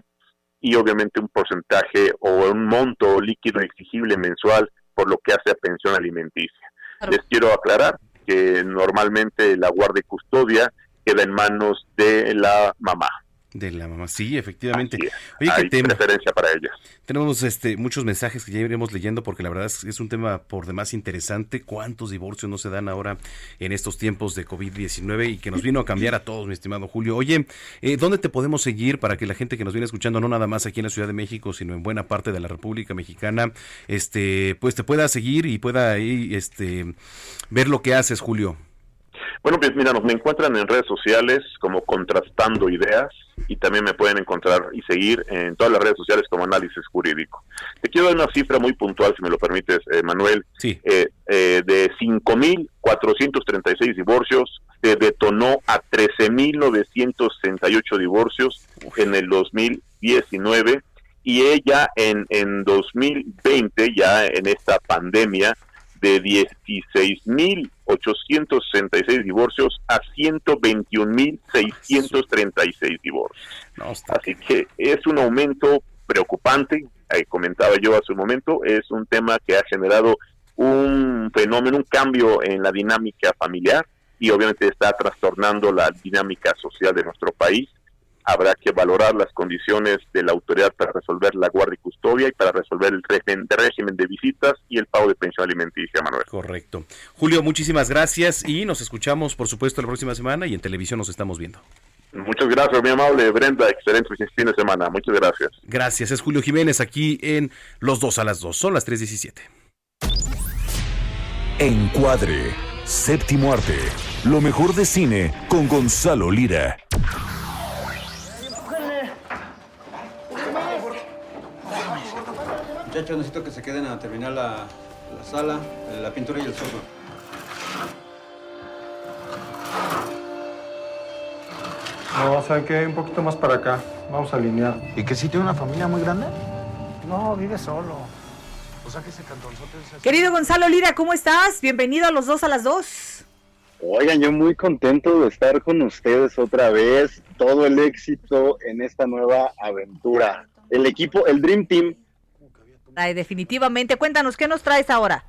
y obviamente un porcentaje o un monto líquido exigible mensual por lo que hace a pensión alimenticia. Les quiero aclarar que normalmente la guarda y custodia queda en manos de la mamá. De la mamá, sí, efectivamente. Oye, Hay preferencia para ella. Tenemos este, muchos mensajes que ya iremos leyendo porque la verdad es, un tema por demás interesante. ¿Cuántos divorcios no se dan ahora en estos tiempos de COVID-19 y que nos vino a cambiar a todos, mi estimado Julio? Oye, eh, ¿dónde te podemos seguir para que la gente que nos viene escuchando, no nada más aquí en la Ciudad de México, sino en buena parte de la República Mexicana, este, pues te pueda seguir y pueda ahí, este, ver lo que haces, Julio? Bueno, pues mira, nos me encuentran en redes sociales como Contrastando Ideas y también me pueden encontrar y seguir en todas las redes sociales como Análisis Jurídico. Te quiero dar una cifra muy puntual, si me lo permites, eh, Manuel. Sí. Eh, eh, de 5.436 divorcios, se detonó a 13.968 divorcios en el 2019 y ella en, en 2020, ya en esta pandemia, de 16.866 divorcios a 121.636 divorcios. Así que es un aumento preocupante, eh, comentaba yo hace un momento, es un tema que ha generado un fenómeno, un cambio en la dinámica familiar y obviamente está trastornando la dinámica social de nuestro país. Habrá que valorar las condiciones de la autoridad para resolver la guardia y custodia y para resolver el régimen de, régimen de visitas y el pago de pensión alimenticia, Manuel. Correcto. Julio, muchísimas gracias y nos escuchamos, por supuesto, la próxima semana y en televisión nos estamos viendo. Muchas gracias, mi amable Brenda. Excelente fin de semana. Muchas gracias. Gracias. Es Julio Jiménez aquí en Los Dos a las Dos. Son las 3.17. Encuadre. Séptimo arte. Lo mejor de cine con Gonzalo Lira. Muchachos, necesito que se queden a terminar la, la sala, la pintura y el software. No, ¿saben qué? Un poquito más para acá. Vamos a alinear. ¿Y que si tiene una familia muy grande? No, vive solo. O sea que ese cantonzote es... Querido Gonzalo Lira, ¿cómo estás? Bienvenido a los dos a las dos. Oigan, yo muy contento de estar con ustedes otra vez. Todo el éxito en esta nueva aventura. El equipo, el Dream Team. Definitivamente. Cuéntanos, ¿qué nos traes ahora?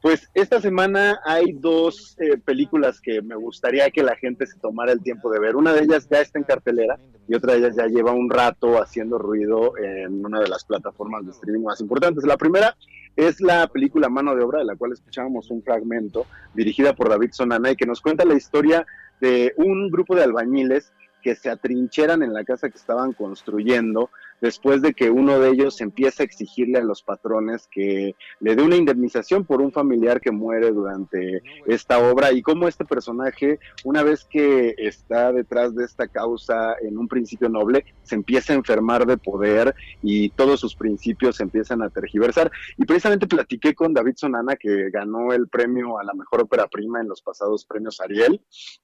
Pues esta semana hay dos eh, películas que me gustaría que la gente se tomara el tiempo de ver. Una de ellas ya está en cartelera y otra de ellas ya lleva un rato haciendo ruido en una de las plataformas de streaming más importantes. La primera es la película Mano de Obra, de la cual escuchábamos un fragmento, dirigida por David Sonana y que nos cuenta la historia de un grupo de albañiles que se atrincheran en la casa que estaban construyendo después de que uno de ellos empieza a exigirle a los patrones que le dé una indemnización por un familiar que muere durante esta obra y cómo este personaje, una vez que está detrás de esta causa en un principio noble, se empieza a enfermar de poder y todos sus principios se empiezan a tergiversar. Y precisamente platiqué con David Sonana, que ganó el premio a la mejor ópera prima en los pasados premios Ariel.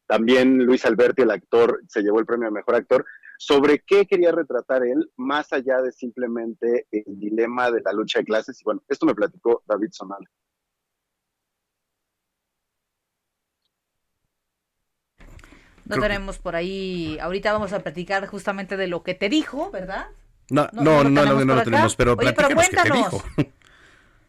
También Luis Alberti, el actor, se llevó el premio a mejor actor sobre qué quería retratar él, más allá de simplemente el dilema de la lucha de clases. Y bueno, esto me platicó David Sonal. No tenemos por ahí, ahorita vamos a platicar justamente de lo que te dijo, ¿verdad? No, no, no, no, no, lo tenemos, pero Oye, pero cuéntanos.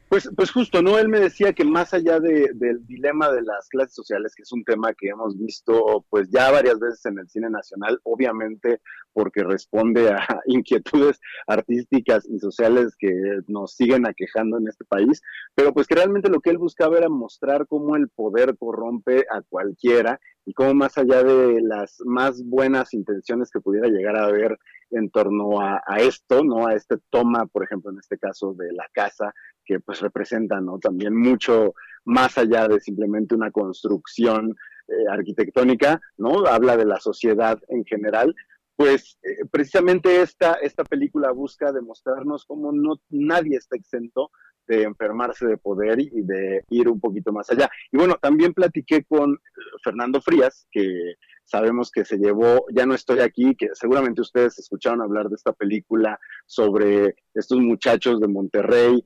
Pues, pues justo, ¿no? Él me decía que más allá de, del dilema de las clases sociales, que es un tema que hemos visto pues ya varias veces en el cine nacional, obviamente porque responde a inquietudes artísticas y sociales que nos siguen aquejando en este país, pero pues que realmente lo que él buscaba era mostrar cómo el poder corrompe a cualquiera y cómo más allá de las más buenas intenciones que pudiera llegar a haber en torno a, esto, ¿no? A este toma, por ejemplo, en este caso de la casa, que pues representa ¿no? también mucho más allá de simplemente una construcción eh, arquitectónica, ¿no? Habla de la sociedad en general. Pues eh, precisamente esta, esta película busca demostrarnos cómo no, nadie está exento de enfermarse de poder y de ir un poquito más allá. Y bueno, también platiqué con Fernando Frías, que sabemos que se llevó, ya no estoy aquí, que seguramente ustedes escucharon hablar de esta película sobre estos muchachos de Monterrey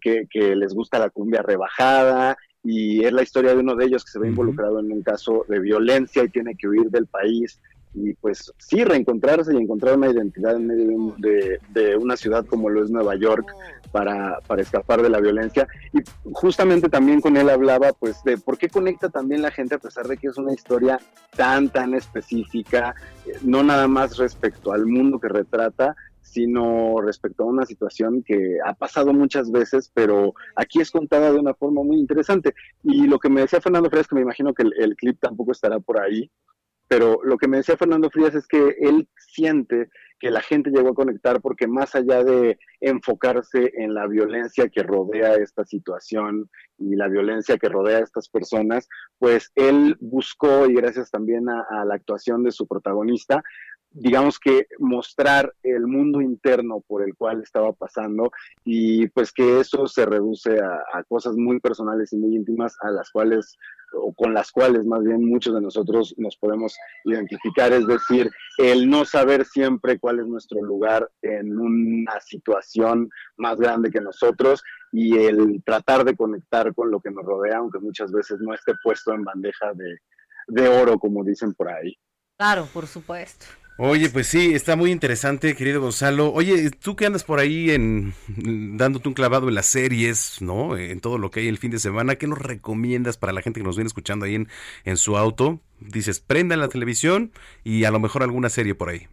que, les gusta la cumbia rebajada y es la historia de uno de ellos que se ve involucrado en un caso de violencia y tiene que huir del país y pues sí, reencontrarse y encontrar una identidad en medio de, una ciudad como lo es Nueva York para, para, escapar de la violencia. Y justamente también con él hablaba pues de por qué conecta también la gente a pesar de que es una historia tan, tan específica, eh, no nada más respecto al mundo que retrata, sino respecto a una situación que ha pasado muchas veces, pero aquí es contada de una forma muy interesante. Y lo que me decía Fernando que me imagino que el, clip tampoco estará por ahí, pero lo que me decía Fernando Frías es que él siente que la gente llegó a conectar porque más allá de enfocarse en la violencia que rodea esta situación y la violencia que rodea a estas personas, pues él buscó, y gracias también a la actuación de su protagonista, digamos que mostrar el mundo interno por el cual estaba pasando y pues que eso se reduce a, cosas muy personales y muy íntimas a las cuales o con las cuales más bien muchos de nosotros nos podemos identificar, es decir, el no saber siempre cuál es nuestro lugar en una situación más grande que nosotros y el tratar de conectar con lo que nos rodea, aunque muchas veces no esté puesto en bandeja de, de oro, como dicen por ahí. Claro, por supuesto. Oye, pues sí, está muy interesante, querido Gonzalo. Oye, tú que andas por ahí en dándote un clavado en las series, ¿no? En todo lo que hay el fin de semana, ¿qué nos recomiendas para la gente que nos viene escuchando ahí en, en su auto? Dices, prendan la televisión y a lo mejor alguna serie por ahí.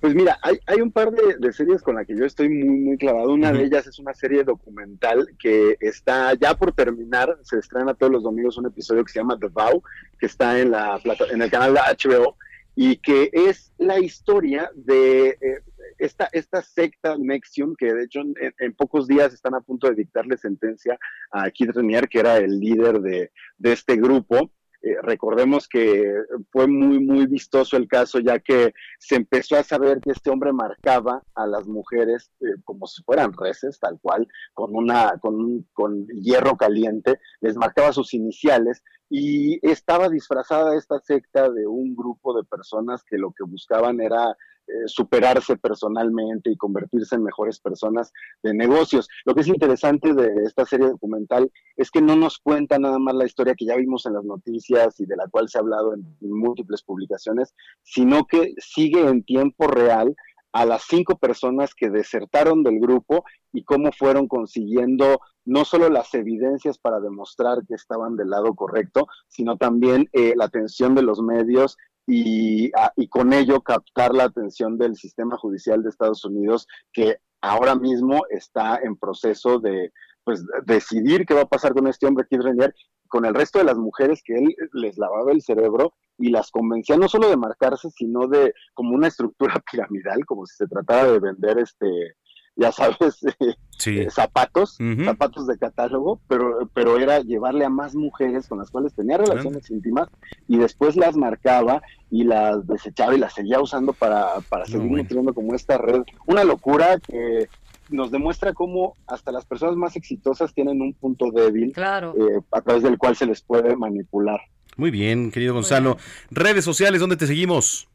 Pues mira, hay, hay un par de, de series con las que yo estoy muy, muy clavado. Una de ellas es una serie documental que está ya por terminar. Se estrena todos los domingos un episodio que se llama The Vow, que está en, la plata, en el canal de HBO y que es la historia de eh, esta, esta secta Nexium, que de hecho en, pocos días están a punto de dictarle sentencia a Kid Renier, que era el líder de, de este grupo. Eh, recordemos que fue muy, muy vistoso el caso, ya que se empezó a saber que este hombre marcaba a las mujeres eh, como si fueran reses, tal cual, con, una, con, con hierro caliente, les marcaba sus iniciales y estaba disfrazada esta secta de un grupo de personas que lo que buscaban era eh, superarse personalmente y convertirse en mejores personas de negocios. Lo que es interesante de esta serie documental es que no nos cuenta nada más la historia que ya vimos en las noticias y de la cual se ha hablado en, en múltiples publicaciones, sino que sigue en tiempo real a las cinco personas que desertaron del grupo y cómo fueron consiguiendo no solo las evidencias para demostrar que estaban del lado correcto, sino también eh, la atención de los medios y, a, y, con ello captar la atención del sistema judicial de Estados Unidos, que ahora mismo está en proceso de pues, decidir qué va a pasar con este hombre, Kid Renier, con el resto de las mujeres que él les lavaba el cerebro y las convencía no solo de marcarse, sino de como una estructura piramidal, como si se tratara de vender este ya sabes, sí. eh, zapatos, uh -huh. zapatos de catálogo, pero, pero era llevarle a más mujeres con las cuales tenía relaciones uh -huh. íntimas y después las marcaba y las desechaba y las seguía usando para, para seguir no, nutriendo como esta red. Una locura que nos demuestra cómo hasta las personas más exitosas tienen un punto débil claro. eh, a través del cual se les puede manipular. Muy bien, querido Gonzalo. Redes sociales, ¿dónde te seguimos?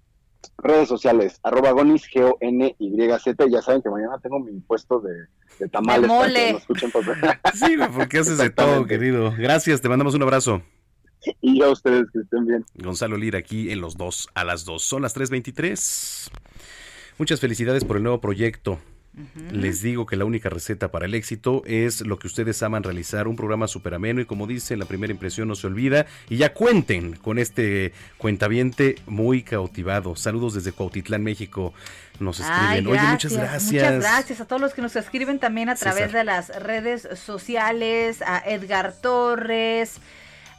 redes sociales, arroba gonis, G-O-N-Y-Z, y ya saben que mañana tengo mi puesto de, de tamales. De mole. sí, porque haces de todo, querido. Gracias, te mandamos un abrazo. Y a ustedes que estén bien. Gonzalo Lira aquí en los dos a las dos. Son las 3.23. Muchas felicidades por el nuevo proyecto. Uh -huh. Les digo que la única receta para el éxito es lo que ustedes aman realizar, un programa súper ameno y como dice, la primera impresión no se olvida y ya cuenten con este cuentaviente muy cautivado. Saludos desde Cuautitlán, México. Nos escriben. Ay, Oye, muchas gracias. Muchas gracias a todos los que nos escriben también a través César. de las redes sociales, a Edgar Torres,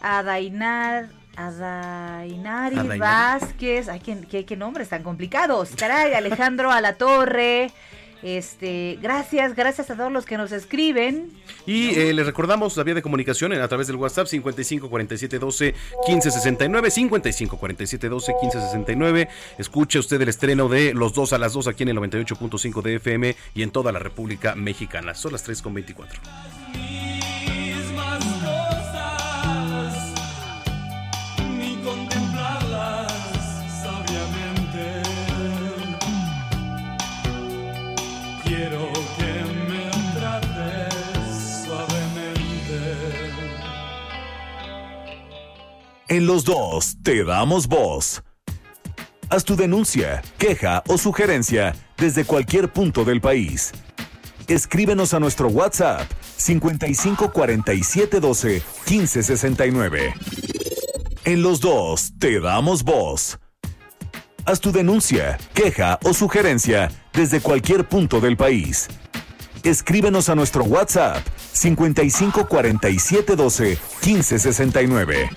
a Dainar, a Dainari, a Dainari. Vázquez, ay, ¿qué, qué, qué nombres tan complicados, caray, Alejandro Alatorre, este, gracias, gracias a todos los que nos escriben. Y eh, les recordamos la vía de comunicación a través del WhatsApp 55 47 12 15 69 55 47 12 15 69. Escuche usted el estreno de Los dos a las 2 aquí en el 98.5 de FM y en toda la República Mexicana. Son las 3 En los dos te damos voz. Haz tu denuncia, queja o sugerencia desde cualquier punto del país. Escríbenos a nuestro WhatsApp 55 47 12 15 69. En los dos te damos voz. Haz tu denuncia, queja o sugerencia desde cualquier punto del país. Escríbenos a nuestro WhatsApp 55 47 12 15 69.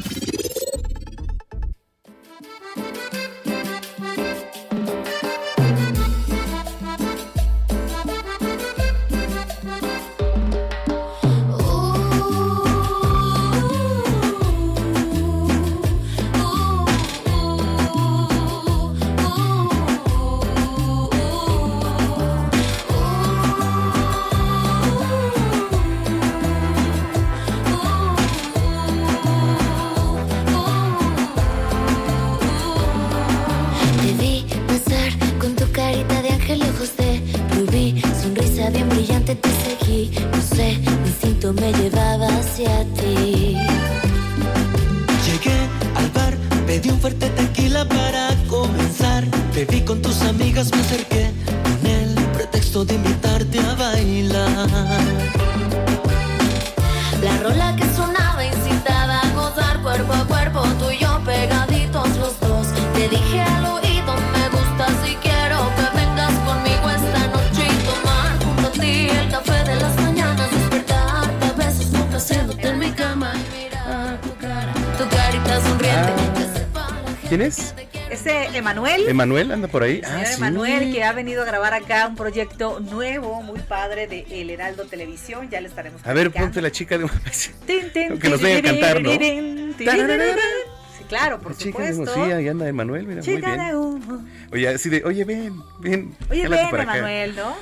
Emanuel. ¿Emanuel anda por ahí? Ah, sí. Emanuel, que ha venido a grabar acá un proyecto nuevo, muy padre de El Heraldo Televisión. Ya le estaremos A ver, ponte la chica de una vez. Que nos venga a cantar, ¿no? Sí, claro, por La chica de supuesto. sí, ahí anda Emanuel, mira, muy Chica bien. de humo. Oye, así de, oye, ven, ven. Oye, ven. Emanuel, ¿no?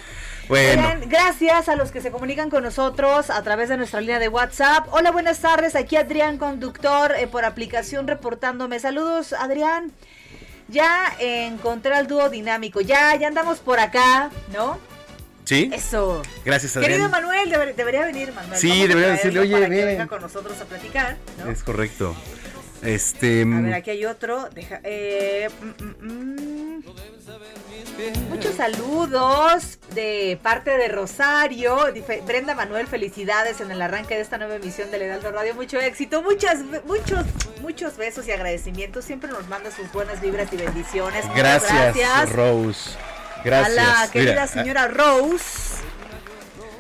Bueno, Oigan, gracias a los que se comunican con nosotros a través de nuestra línea de WhatsApp. Hola, buenas tardes. Aquí Adrián, conductor eh, por aplicación, reportándome. Saludos, Adrián. Ya encontré al dúo dinámico. Ya, ya andamos por acá, ¿no? ¿sí? Eso. Gracias, Querido Adrián. Manuel, deber- debería venir Manuel. Sí, debería decirle, oye, ven. venga con nosotros a platicar, ¿no? Es correcto. Este. A ver, aquí hay otro. Deja, eh, mm, mm, mm. Muchos saludos de parte de Rosario. Brenda Manuel, felicidades en el arranque de esta nueva emisión del Heraldo Radio. Mucho éxito, muchas, muchos, muchos besos y agradecimientos. Siempre nos manda sus buenas vibras y bendiciones. Gracias, gracias. Rose. Gracias. A la querida Mira, señora Rose.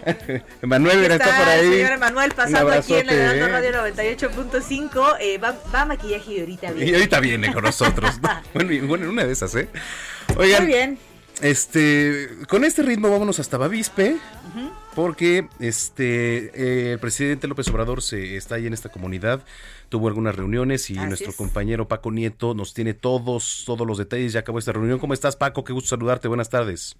Emanuel, mira, está, por el ahí. señor Emanuel Un pasando aquí en Heraldo ¿eh? Radio 98.5. Eh, va, va a maquillaje y ahorita viene. Y ahorita viene con nosotros. ¿no? Bueno, y- bueno, en una de esas, ¿eh? Oigan, Muy bien. este, con este ritmo vámonos hasta Bavispe, porque este, eh, el presidente López Obrador se está ahí en esta comunidad, tuvo algunas reuniones y Así nuestro es. compañero Paco Nieto nos tiene todos, todos los detalles. Ya acabó esta reunión. ¿Cómo estás, Paco? Qué gusto saludarte. Buenas tardes.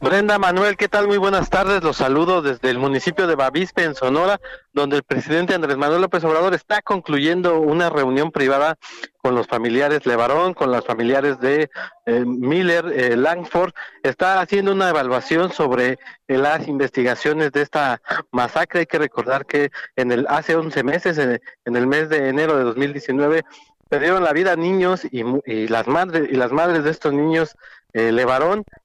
Brenda Manuel, ¿qué tal? Muy buenas tardes. Los saludo desde el municipio de Bavispe, en Sonora, donde el presidente Andrés Manuel López Obrador está concluyendo una reunión privada con los familiares Levarón, con los familiares de eh, Miller, eh, Langford. Está haciendo una evaluación sobre eh, las investigaciones de esta masacre. Hay que recordar que en el hace 11 meses, en, en el mes de enero de 2019, perdieron la vida niños y, y las madres y las madres de estos niños eh,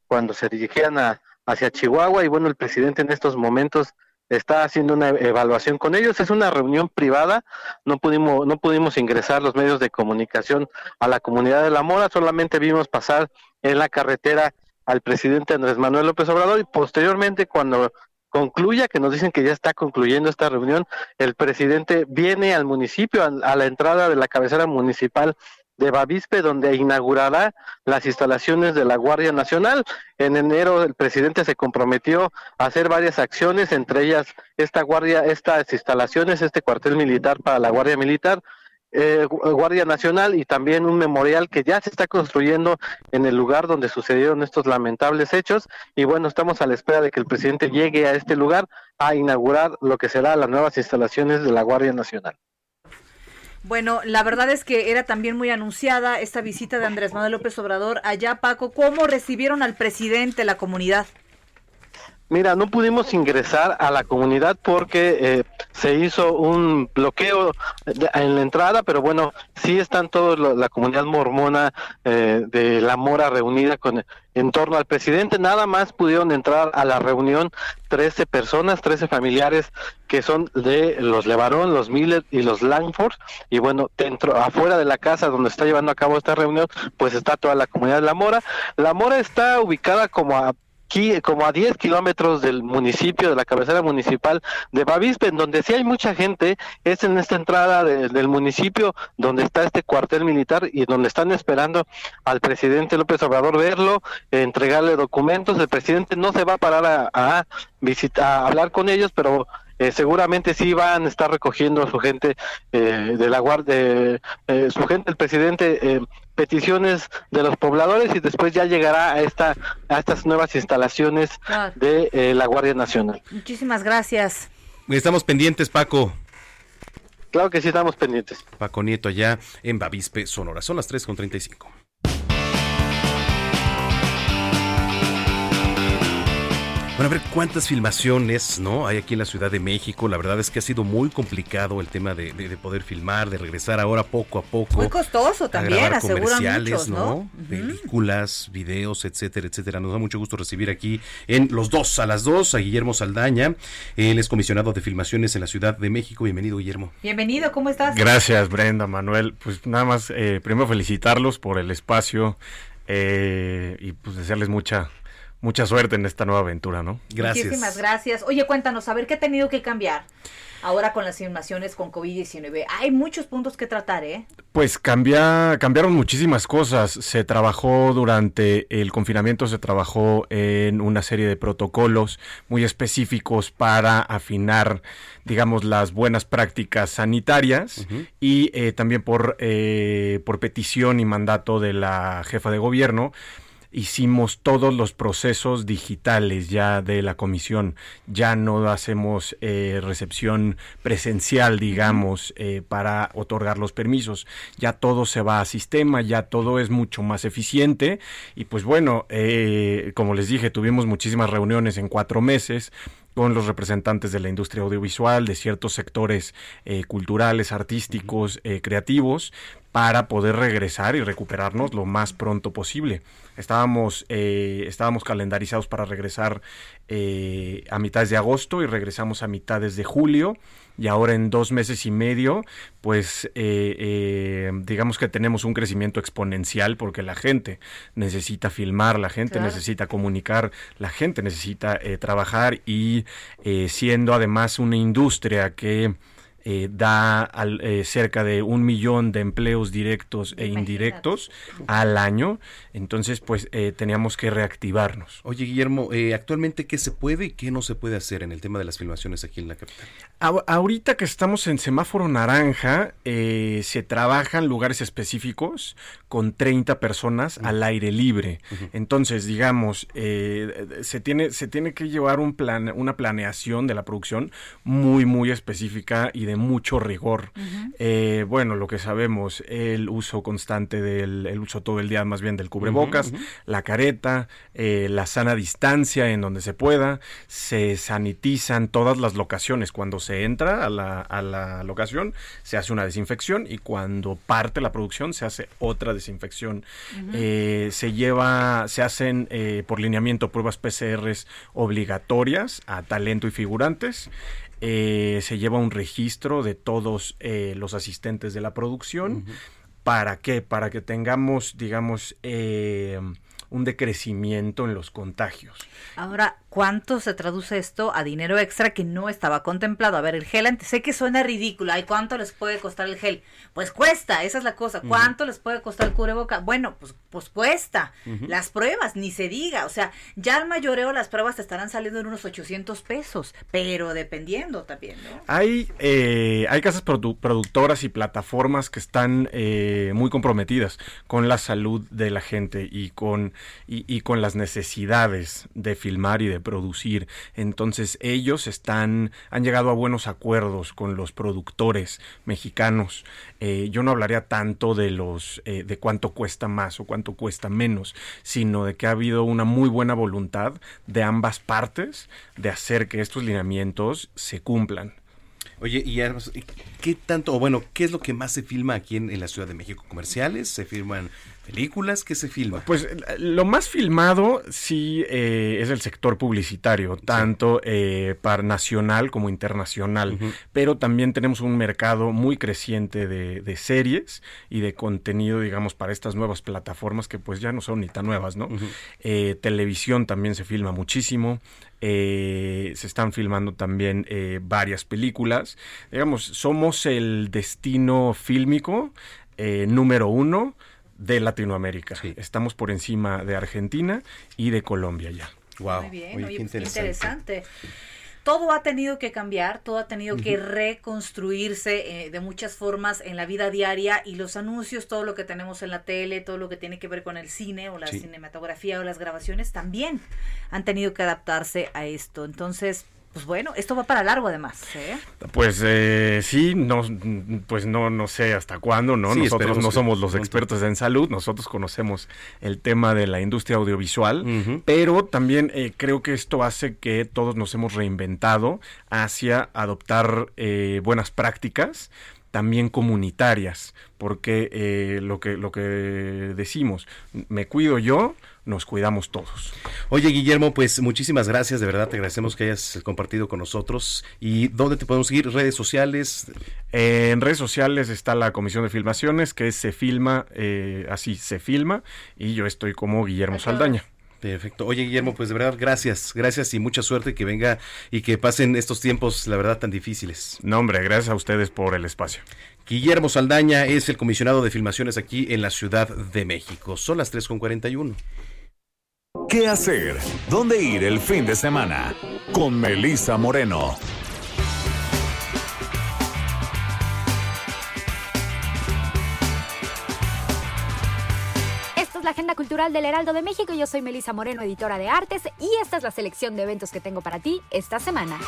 cuando se dirigían a, hacia Chihuahua y bueno el presidente en estos momentos está haciendo una evaluación con ellos. Es una reunión privada no pudimos no pudimos ingresar los medios de comunicación a la comunidad de La Mora solamente vimos pasar en la carretera al presidente Andrés Manuel López Obrador y posteriormente cuando concluya, que nos dicen que ya está concluyendo esta reunión, el presidente viene al municipio, a, la entrada de la cabecera municipal de Bavispe, donde inaugurará las instalaciones de la Guardia Nacional. En enero el presidente se comprometió a hacer varias acciones, entre ellas esta guardia, estas instalaciones, este cuartel militar para la Guardia Militar, eh, Gu- Guardia Nacional y también un memorial que ya se está construyendo en el lugar donde sucedieron estos lamentables hechos y bueno, estamos a la espera de que el presidente llegue a este lugar a inaugurar lo que será las nuevas instalaciones de la Guardia Nacional. Bueno, la verdad es que era también muy anunciada esta visita de Andrés Manuel López Obrador allá, Paco. ¿Cómo recibieron al presidente la comunidad? Mira, no pudimos ingresar a la comunidad porque eh, se hizo un bloqueo en la entrada, pero bueno, sí están todos la comunidad mormona eh, de La Mora reunida con en torno al presidente. Nada más pudieron entrar a la reunión 13 personas, 13 familiares que son de los Levarón, los Miller y los Langford. Y bueno, dentro, afuera de la casa donde está llevando a cabo esta reunión, pues está toda la comunidad de La Mora. La Mora está ubicada como a aquí como a 10 kilómetros del municipio, de la cabecera municipal de Bavispe, en donde sí hay mucha gente, es en esta entrada de- del municipio donde está este cuartel militar y donde están esperando al presidente López Obrador verlo, eh, entregarle documentos. El presidente no se va a parar a, visitar, a hablar con ellos, pero eh, seguramente sí van a estar recogiendo a su gente eh, de la guardia, eh, su gente, el presidente, eh, peticiones de los pobladores y después ya llegará a esta a estas nuevas instalaciones Claro. de eh, la Guardia Nacional. Muchísimas gracias. Estamos pendientes, Paco. Claro que sí estamos pendientes. Paco Nieto allá en Bavispe, Sonora. Son las 3.35. Bueno, a ver cuántas filmaciones, ¿no? Hay aquí en la Ciudad de México. La verdad es que ha sido muy complicado el tema de, de- de poder filmar, de regresar ahora poco a poco. Muy costoso a también, grabar aseguran comerciales, muchos, ¿no? Películas, videos, etcétera, etcétera. Nos da mucho gusto recibir aquí en Los Dos a las Dos a Guillermo Saldaña. Él es comisionado de filmaciones en la Ciudad de México. Bienvenido, Guillermo. Bienvenido, ¿cómo estás? Gracias, Brenda, Manuel. Pues nada más, eh, primero felicitarlos por el espacio eh, y pues desearles mucha, mucha suerte en esta nueva aventura, ¿no? Muchísimas gracias. Oye, cuéntanos, a ver qué ha tenido que cambiar ahora con las filmaciones con COVID-19. Hay muchos puntos que tratar, ¿eh? Pues cambia, cambiaron muchísimas cosas. Se trabajó durante el confinamiento, se trabajó en una serie de protocolos muy específicos para afinar, digamos, las buenas prácticas sanitarias y eh, también por, eh, por petición y mandato de la jefa de gobierno. Hicimos todos los procesos digitales ya de la comisión. Ya no hacemos eh, recepción presencial, digamos, eh, para otorgar los permisos. Ya todo se va a sistema, ya todo es mucho más eficiente. Y pues bueno, eh, como les dije, tuvimos muchísimas reuniones en cuatro meses con los representantes de la industria audiovisual, de ciertos sectores eh, culturales, artísticos, eh, creativos, para poder regresar y recuperarnos lo más pronto posible. Estábamos, eh, estábamos calendarizados para regresar eh, a mitades de agosto y regresamos a mitades de julio y ahora en dos meses y medio, pues eh, eh, digamos que tenemos un crecimiento exponencial porque la gente necesita filmar, la gente Claro. necesita comunicar, la gente necesita eh, trabajar y eh, siendo además una industria que eh, da al- eh, cerca de un millón de empleos directos e indirectos al año, entonces pues eh, teníamos que reactivarnos. Oye, Guillermo, eh, actualmente, ¿qué se puede y qué no se puede hacer en el tema de las filmaciones aquí en la capital? A- ahorita que estamos en semáforo naranja, eh, se trabajan lugares específicos con 30 personas al aire libre. Entonces, digamos, eh, se, tiene, se tiene que llevar un plan, una planeación de la producción muy, muy específica y de mucho rigor. Eh, bueno, lo que sabemos, el uso constante del, el uso todo el día más bien del cubrebocas, la careta, eh, la sana distancia en donde se pueda, se sanitizan todas las locaciones. Cuando se entra a la, a la locación, se hace una desinfección y cuando parte la producción, se hace otra desinfección. Eh, se lleva, se hacen por lineamiento pruebas PCRs obligatorias a talento y figurantes. Eh, se lleva un registro de todos eh, los asistentes de la producción. ¿Para qué? Para que tengamos, digamos, eh, un decrecimiento en los contagios. Ahora, ¿cuánto se traduce esto a dinero extra que no estaba contemplado? A ver, el gel, antes- sé que suena ridículo. ¿Ay, cuánto les puede costar el gel? Pues cuesta, esa es la cosa. ¿Cuánto les puede costar el cubreboca? Bueno, pues, pues cuesta. Las pruebas, ni se diga. O sea, ya al mayoreo las pruebas te estarán saliendo en unos 800 pesos, pero dependiendo también, ¿no? Hay, eh, hay casas produ- productoras y plataformas que están eh, muy comprometidas con la salud de la gente y con, y, y con las necesidades de filmar y de producir. Entonces ellos están, han llegado a buenos acuerdos con los productores mexicanos. Eh, yo no hablaría tanto de los eh, de cuánto cuesta más o cuánto cuesta menos, sino de que ha habido una muy buena voluntad de ambas partes de hacer que estos lineamientos se cumplan. Oye, y ¿qué tanto, o bueno, qué es lo que más se filma aquí en, en la Ciudad de México? ¿Comerciales? ¿Se filman películas? ¿Qué se filma? Pues lo más filmado sí eh, es el sector publicitario, tanto eh, para nacional como internacional, pero también tenemos un mercado muy creciente de, de series y de contenido, digamos, para estas nuevas plataformas que pues ya no son ni tan nuevas, ¿no? Eh, televisión también se filma muchísimo. Eh, se están filmando también eh, varias películas. Digamos, somos el destino fílmico eh, número uno de Latinoamérica. Estamos por encima de Argentina y de Colombia ya. Wow. Muy bien, oye, pues, qué interesante. Todo ha tenido que cambiar, todo ha tenido que reconstruirse eh, de muchas formas en la vida diaria y los anuncios, todo lo que tenemos en la tele, todo lo que tiene que ver con el cine o la Sí. cinematografía o las grabaciones también han tenido que adaptarse a esto. Entonces, pues bueno, esto va para largo además. ¿eh? Pues eh, sí, no, pues no, no sé hasta cuándo, ¿no? Sí, nosotros no somos los expertos en salud, nosotros conocemos el tema de la industria audiovisual, pero también eh, creo que esto hace que todos nos hemos reinventado hacia adoptar eh, buenas prácticas también comunitarias, porque eh, lo que lo que decimos, me cuido yo, nos cuidamos todos. Oye, Guillermo, pues muchísimas gracias, de verdad te agradecemos que hayas compartido con nosotros. ¿Y dónde te podemos seguir? ¿Redes sociales? Eh, en redes sociales está la Comisión de Filmaciones, que es Se Filma, eh, así se filma, y yo estoy como Guillermo Saldaña. Perfecto. Oye, Guillermo, pues de verdad, gracias, gracias y mucha suerte que venga y que pasen estos tiempos, la verdad, tan difíciles. No, hombre, gracias a ustedes por el espacio. Guillermo Saldaña es el comisionado de filmaciones aquí en la Ciudad de México. Son las 3.41. ¿Qué hacer? ¿Dónde ir el fin de semana? Con Melissa Moreno. La agenda cultural del Heraldo de México. Yo soy Melisa Moreno, editora de artes, y esta es la selección de eventos que tengo para ti esta semana.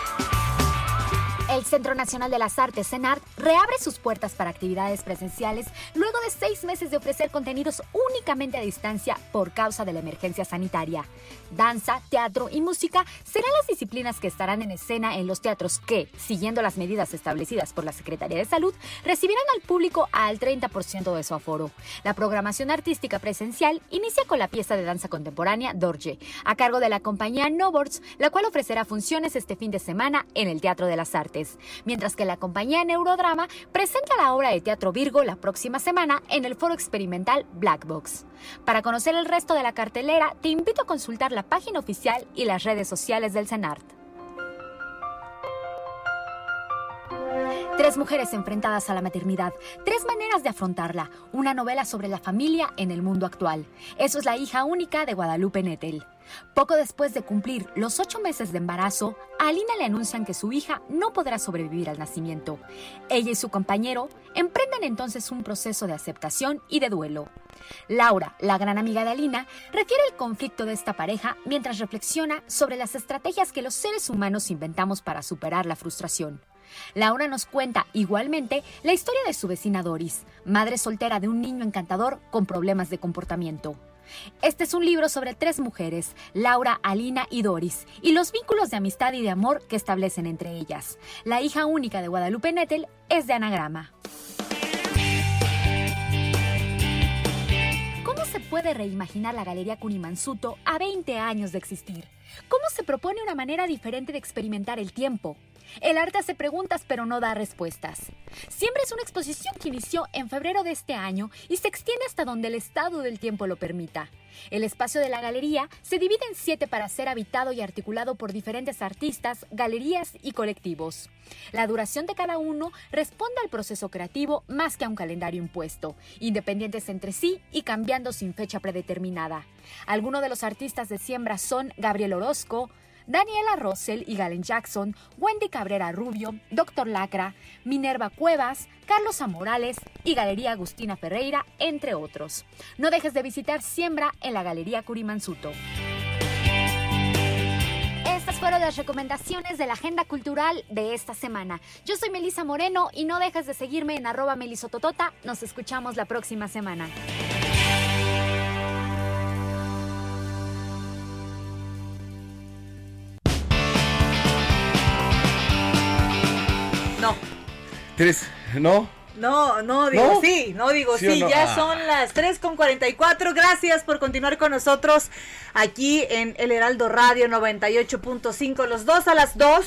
El Centro Nacional de las Artes, CENART, reabre sus puertas para actividades presenciales luego de seis meses de ofrecer contenidos únicamente a distancia por causa de la emergencia sanitaria. Danza, teatro y música serán las disciplinas que estarán en escena en los teatros que, siguiendo las medidas establecidas por la Secretaría de Salud, recibirán al público al 30% de su aforo. La programación artística presencial inicia con la pieza de danza contemporánea Dorje, a cargo de la compañía Novorts, la cual ofrecerá funciones este fin de semana en el Teatro de las Artes, mientras que la compañía Neurodrama presenta la obra de teatro Virgo la próxima semana en el foro experimental Black Box. Para conocer el resto de la cartelera, te invito a consultar la página oficial y las redes sociales del CENART. Tres mujeres enfrentadas a la maternidad, tres maneras de afrontarla, una novela sobre la familia en el mundo actual. Eso es la hija única de Guadalupe Nettel. Poco después de cumplir los ocho meses de embarazo, a Alina le anuncian que su hija no podrá sobrevivir al nacimiento. Ella y su compañero emprenden entonces un proceso de aceptación y de duelo. Laura, la gran amiga de Alina, refiere el conflicto de esta pareja mientras reflexiona sobre las estrategias que los seres humanos inventamos para superar la frustración. Laura nos cuenta igualmente la historia de su vecina Doris, madre soltera de un niño encantador con problemas de comportamiento. Este es un libro sobre tres mujeres, Laura, Alina y Doris, y los vínculos de amistad y de amor que establecen entre ellas. La hija única de Guadalupe Nettel es de anagrama. ¿Cómo se puede reimaginar la Galería Cunimansuto a 20 años de existir? ¿Cómo se propone una manera diferente de experimentar el tiempo? El arte hace preguntas pero no da respuestas. Siempre es una exposición que inició en febrero de este año y se extiende hasta donde el estado del tiempo lo permita. El espacio de la galería se divide en siete para ser habitado y articulado por diferentes artistas, galerías y colectivos. La duración de cada uno responde al proceso creativo más que a un calendario impuesto, independientes entre sí y cambiando sin fecha predeterminada. Algunos de los artistas de siembra son Gabriel Orozco, Daniela Russell y Galen Jackson, Wendy Cabrera Rubio, Dr. Lacra, Minerva Cuevas, Carlos Amorales y Galería Agustina Ferreira, entre otros. No dejes de visitar Siembra en la Galería Curimansuto. Estas fueron las recomendaciones de la agenda cultural de esta semana. Yo soy Melisa Moreno y no dejes de seguirme en arroba melisototota. Nos escuchamos la próxima semana. ¿Tres? ¿No? No, no, digo ¿No? sí, no digo ¿Sí sí, o no? ya Ah. son las 3 con 44. Gracias por continuar con nosotros aquí en El Heraldo Radio 98.5, los dos a las 2.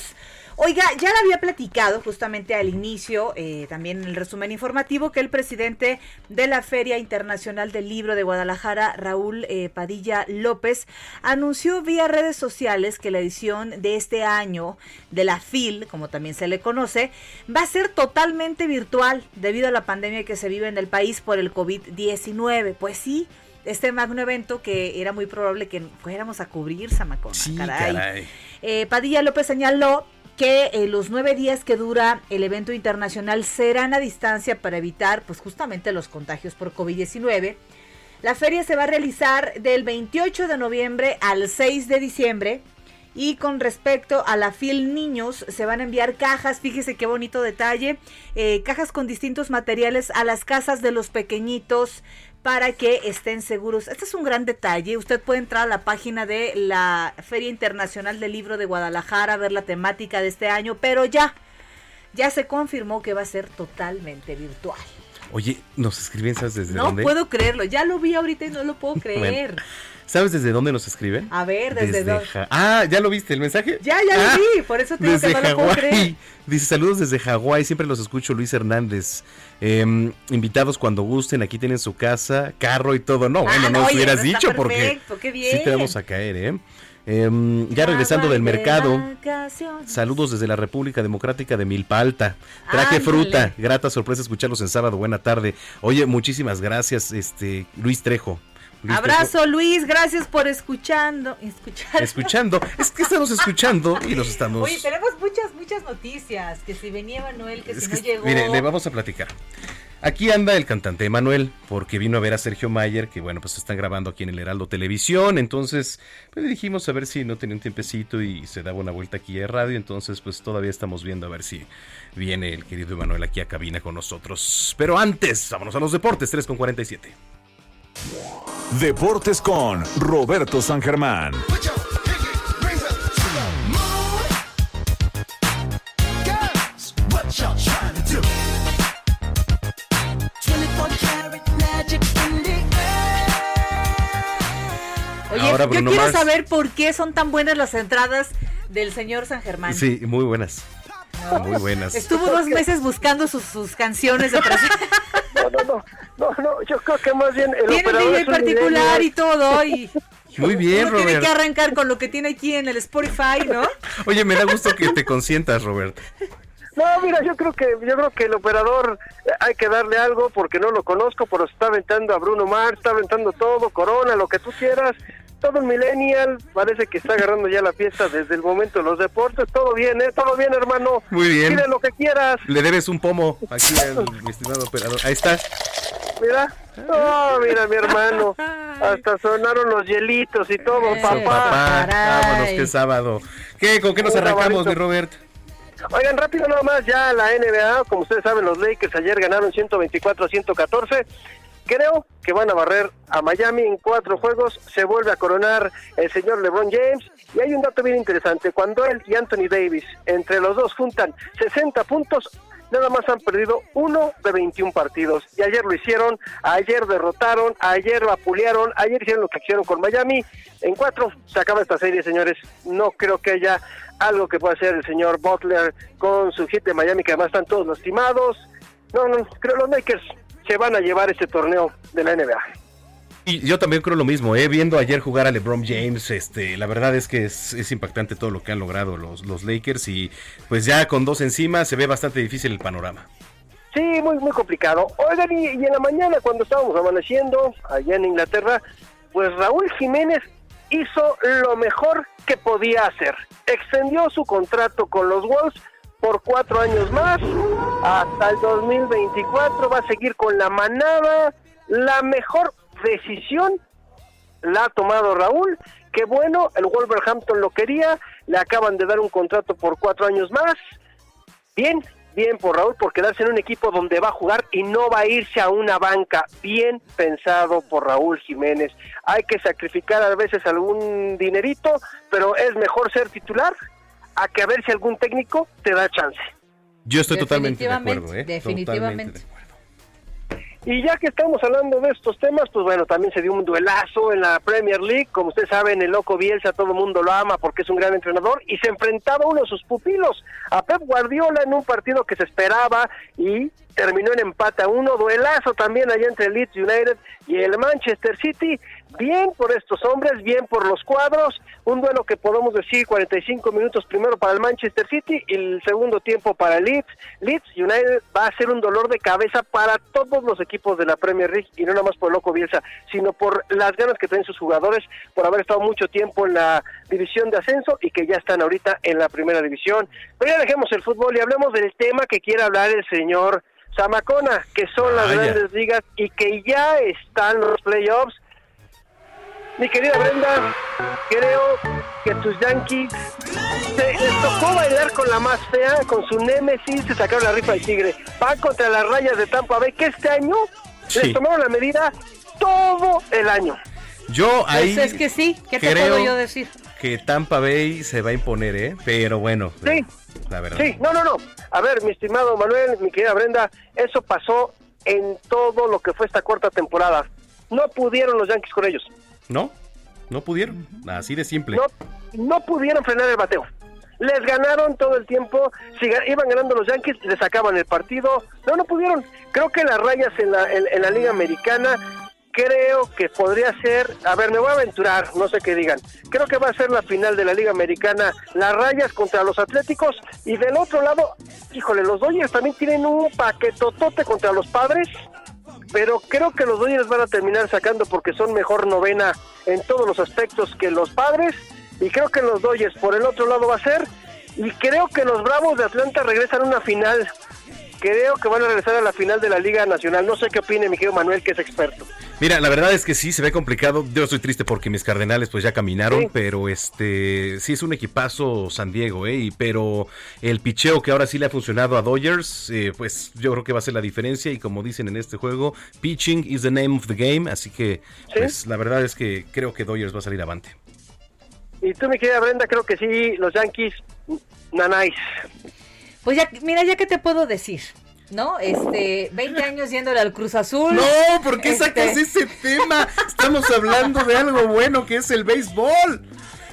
Oiga, ya le había platicado justamente al inicio, eh, también en el resumen informativo, que el presidente de la Feria Internacional del Libro de Guadalajara, Raúl eh, Padilla López, anunció vía redes sociales que la edición de este año de la FIL, como también se le conoce, va a ser totalmente virtual debido a la pandemia que se vive en el país por el COVID-19. Pues sí. Este magno evento que era muy probable que fuéramos a cubrir, Samacona. Sí, caray. caray. Eh, Padilla López señaló que eh, los nueve días que dura el evento internacional serán a distancia para evitar pues justamente los contagios por COVID-19. La feria se va a realizar del 28 de noviembre al 6 de diciembre. Y con respecto a la FIL Niños, se van a enviar cajas, fíjese qué bonito detalle, eh, cajas con distintos materiales a las casas de los pequeñitos para que estén seguros. Este es un gran detalle. Usted puede entrar a la página de la Feria Internacional del Libro de Guadalajara, ver la temática de este año, pero ya, ya se confirmó que va a ser totalmente virtual. Oye, nos escriben, ¿sabes desde no dónde? puedo creerlo, ya lo vi ahorita y no lo puedo creer. ¿Sabes desde dónde nos escriben? A ver, desde, dónde. Ja- Ah, ¿ya lo viste el mensaje? Ya, ya Ah, lo vi, por eso te digo que Desde no lo puedo creer. Dice saludos desde Hawái, siempre los escucho, Luis Hernández. Em, invitados cuando gusten, aquí tienen su casa, carro y todo. No, bueno, Ah, no no, nos oye, hubieras dicho porque perfecto, qué bien. sí te vamos a caer, ¿eh? Em, ya regresando del mercado, saludos desde la República Democrática de Milpa Alta. Traje Ándale. fruta, grata sorpresa escucharlos en sábado. Buena tarde. Oye, muchísimas gracias, este Luis Trejo. Luis Abrazo Luis, gracias por escuchando, escuchar. Trejo, escuchando, es que estamos escuchando y nos estamos Oye, tenemos muchas, muchas noticias, que si venía Manuel, que Es si que, no llegó. Mire, le vamos a platicar. Aquí anda el cantante Emanuel, porque vino a ver a Sergio Mayer, que bueno, pues están grabando aquí en el Heraldo Televisión. Entonces, pues dijimos a ver si no tenía un tiempecito y se daba una vuelta aquí a radio. Entonces, pues todavía estamos viendo a ver si viene el querido Emanuel aquí a cabina con nosotros. Pero antes, vámonos a los deportes, 3 con 47. Deportes con Roberto San Germán. Yo quiero Mars. saber por qué son tan buenas las entradas del señor San Germán. Sí, muy buenas. Muy buenas. Estuvo dos meses buscando sus, sus canciones de. No, no, no, no, no, yo creo que más bien el Tiene un operador DJ particular y todo. Y Muy bien, uno tiene Robert. que arrancar con lo que tiene aquí en el Spotify, ¿no? Oye, me da gusto que te consientas, Robert. No, mira, yo creo que yo creo que el operador eh, hay que darle algo porque no lo conozco, pero está aventando a Bruno Mars, está aventando todo, Corona, lo que tú quieras. Todo un millennial, parece que está agarrando ya la fiesta desde el momento de los deportes. Todo bien, ¿eh? Todo bien, hermano. Muy bien. Dile lo que quieras. Le debes un pomo aquí al mi estimado operador. Ahí está. Mira. Oh, mira, mi hermano. Hasta sonaron los hielitos y todo, papá. Papá, vámonos, que es sábado. ¿Qué? ¿Con qué nos arrancamos, mi Robert? Oigan, rápido nada más, ya la NBA, como ustedes saben, los Lakers ayer ganaron 124 a 114. Creo que van a barrer a Miami en cuatro juegos. Se vuelve a coronar el señor LeBron James. Y hay un dato bien interesante. Cuando él y Anthony Davis, entre los dos, juntan 60 puntos, nada más han perdido uno de 21 partidos. Y ayer lo hicieron, ayer derrotaron, ayer vapulearon, ayer hicieron lo que hicieron con Miami. En cuatro se acaba esta serie, señores. No creo que haya algo que pueda hacer el señor Butler con su hit de Miami, que además están todos lastimados. No, no, creo los Lakers se van a llevar este torneo de la NBA. Y yo también creo lo mismo, ¿eh? viendo ayer jugar a LeBron James, este, la verdad es que es, es impactante todo lo que han logrado los, los Lakers y pues ya con dos encima se ve bastante difícil el panorama. Sí, muy, muy complicado. Oigan, y, y en la mañana cuando estábamos amaneciendo allá en Inglaterra, pues Raúl Jiménez hizo lo mejor que podía hacer. Extendió su contrato con los Wolves por cuatro años más, hasta el 2024, va a seguir con la manada. La mejor decisión la ha tomado Raúl. Que bueno, el Wolverhampton lo quería, le acaban de dar un contrato por cuatro años más. Bien, bien por Raúl por quedarse en un equipo donde va a jugar y no va a irse a una banca. Bien pensado por Raúl Jiménez. Hay que sacrificar a veces algún dinerito, pero es mejor ser titular a que a ver si algún técnico te da chance. Yo estoy totalmente de acuerdo, ¿eh? Definitivamente. Y ya que estamos hablando de estos temas, pues bueno, también se dio un duelazo en la Premier League. Como ustedes saben, el loco Bielsa, todo el mundo lo ama porque es un gran entrenador. Y se enfrentaba uno de sus pupilos, a Pep Guardiola, en un partido que se esperaba y terminó en empate a uno. Duelazo también allá entre el Leeds United y el Manchester City. Bien por estos hombres, bien por los cuadros. Un duelo que podemos decir 45 minutos primero para el Manchester City y el segundo tiempo para el Leeds. Leeds United va a ser un dolor de cabeza para todos los equipos de la Premier League y no nada más por loco Bielsa, sino por las ganas que tienen sus jugadores por haber estado mucho tiempo en la división de ascenso y que ya están ahorita en la primera división. Pero ya dejemos el fútbol y hablemos del tema que quiere hablar el señor Zamacona, que son las Vaya. grandes ligas y que ya están los playoffs Mi querida Brenda, creo que tus Yankees se, les tocó bailar con la más fea, con su némesis, se sacaron la rifa del tigre. Van contra las rayas de Tampa Bay, que este año Sí. les tomaron la medida todo el año. Yo ahí Pues es que sí, ¿qué te creo puedo yo decir? que Tampa Bay se va a imponer, ¿eh? Pero bueno, Sí. la verdad. Sí, no, no, no. A ver, mi estimado Manuel, mi querida Brenda, eso pasó en todo lo que fue esta cuarta temporada. No pudieron los Yankees con ellos. ¿No? No pudieron. Así de simple. No, no pudieron frenar el bateo. Les ganaron todo el tiempo. Si iban ganando los Yankees, les sacaban el partido. No, no pudieron. Creo que las rayas en la, en, en la Liga Americana, creo que podría ser. A ver, me voy a aventurar, no sé qué digan. Creo que va a ser la final de la Liga Americana. Las rayas contra los Atléticos. Y del otro lado, híjole, los Dodgers también tienen un paquetotote contra los padres. Pero creo que los Dodgers van a terminar sacando porque son mejor novena en todos los aspectos que los padres. Y creo que los Dodgers por el otro lado va a ser. Y creo que los Bravos de Atlanta regresan a una final. Creo que van a regresar a la final de la Liga Nacional. No sé qué opine mi querido Manuel, que es experto. Mira, la verdad es que sí, se ve complicado. Yo estoy triste porque mis cardenales pues ya caminaron, Sí. pero este sí es un equipazo San Diego, ¿eh? Y- pero el picheo que ahora sí le ha funcionado a Dodgers, eh, pues yo creo que va a ser la diferencia. Y como dicen en este juego, pitching is the name of the game. Así que, pues la verdad es que creo que Dodgers va a salir avante. Y tú, mi querida Brenda, creo que sí, los Yankees, nanáis. Pues ya, mira, ya que te puedo decir, ¿no? Este, 20 años yéndole al Cruz Azul. No, ¿por qué Este, sacas ese tema? Estamos hablando de algo bueno que es el béisbol.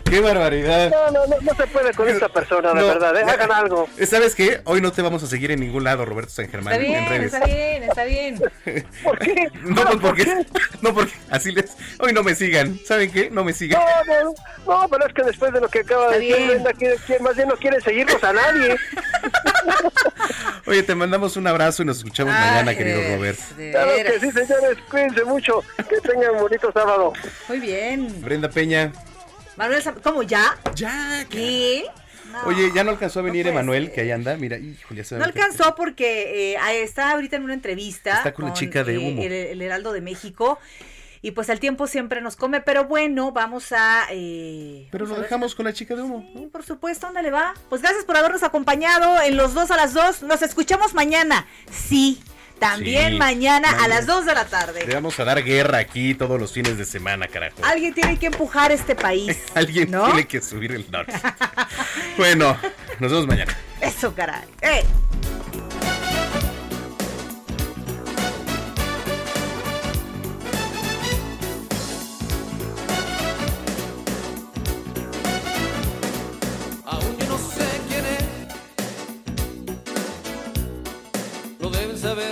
¡Qué barbaridad! No, no, no, no se puede con esta persona, de No, verdad. ¿eh? Hagan algo. ¿Sabes qué? Hoy no te vamos a seguir en ningún lado, Roberto San Germán, Está bien, en redes. está bien, está bien. ¿Por qué? No, pues porque, no, porque así les. Hoy no me sigan. ¿Saben qué? No me sigan. No, no, no, pero es que después de lo que acaba de Está decir bien. Brenda, más bien no quiere seguirnos a nadie. Oye, te mandamos un abrazo y nos escuchamos mañana, querido Robert. De Claro que sí, señores, cuídense mucho. Que tengan un bonito sábado. Muy bien. Brenda Peña. Manuel, ¿cómo ya? Ya, ¿Qué? No. Oye, ya no alcanzó a venir puede Emanuel, que ahí anda. Mira, híjole, No alcanzó porque eh, está ahorita en una entrevista. Está con la chica de eh, humo. el, el Heraldo de México. Y pues el tiempo siempre nos come, pero bueno, vamos a... eh, Pero vamos lo a dejamos con la chica de humo. Sí, por supuesto, ándale va. Pues gracias por habernos acompañado en los dos a las dos. Nos escuchamos mañana. Sí, también Sí, mañana a las dos de la Le tarde. vamos a dar guerra aquí todos los fines de semana, carajo. Alguien tiene que empujar este país. Alguien ¿no? tiene que subir el norte. bueno, nos vemos mañana. Eso, caray. ¡Eh! Aún yo no sé quién es, lo deben saber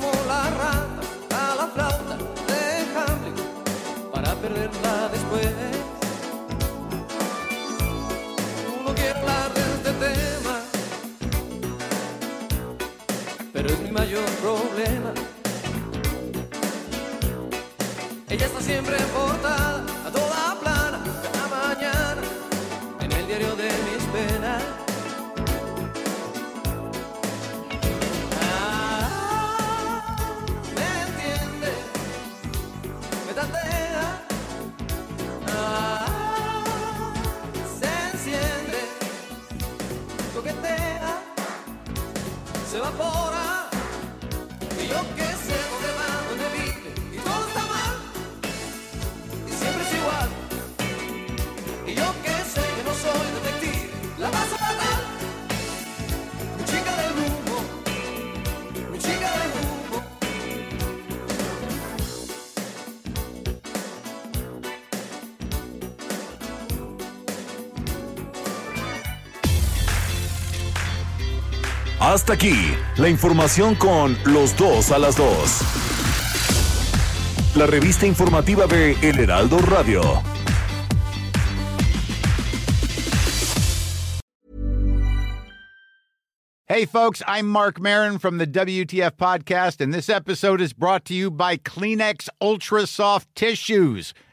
como la rata a la flauta de Hamlet para perderla después. No quiero hablar de este tema, pero es mi mayor problema. Ella está siempre portada, a toda plana, cada mañana, en el diario de mis se evapora. Hasta aquí, la información con los dos a las dos. La revista informativa de El Heraldo Radio. Hey, folks, I'm Mark Marin from the WTF Podcast, and this episode is brought to you by Kleenex Ultra Soft Tissues,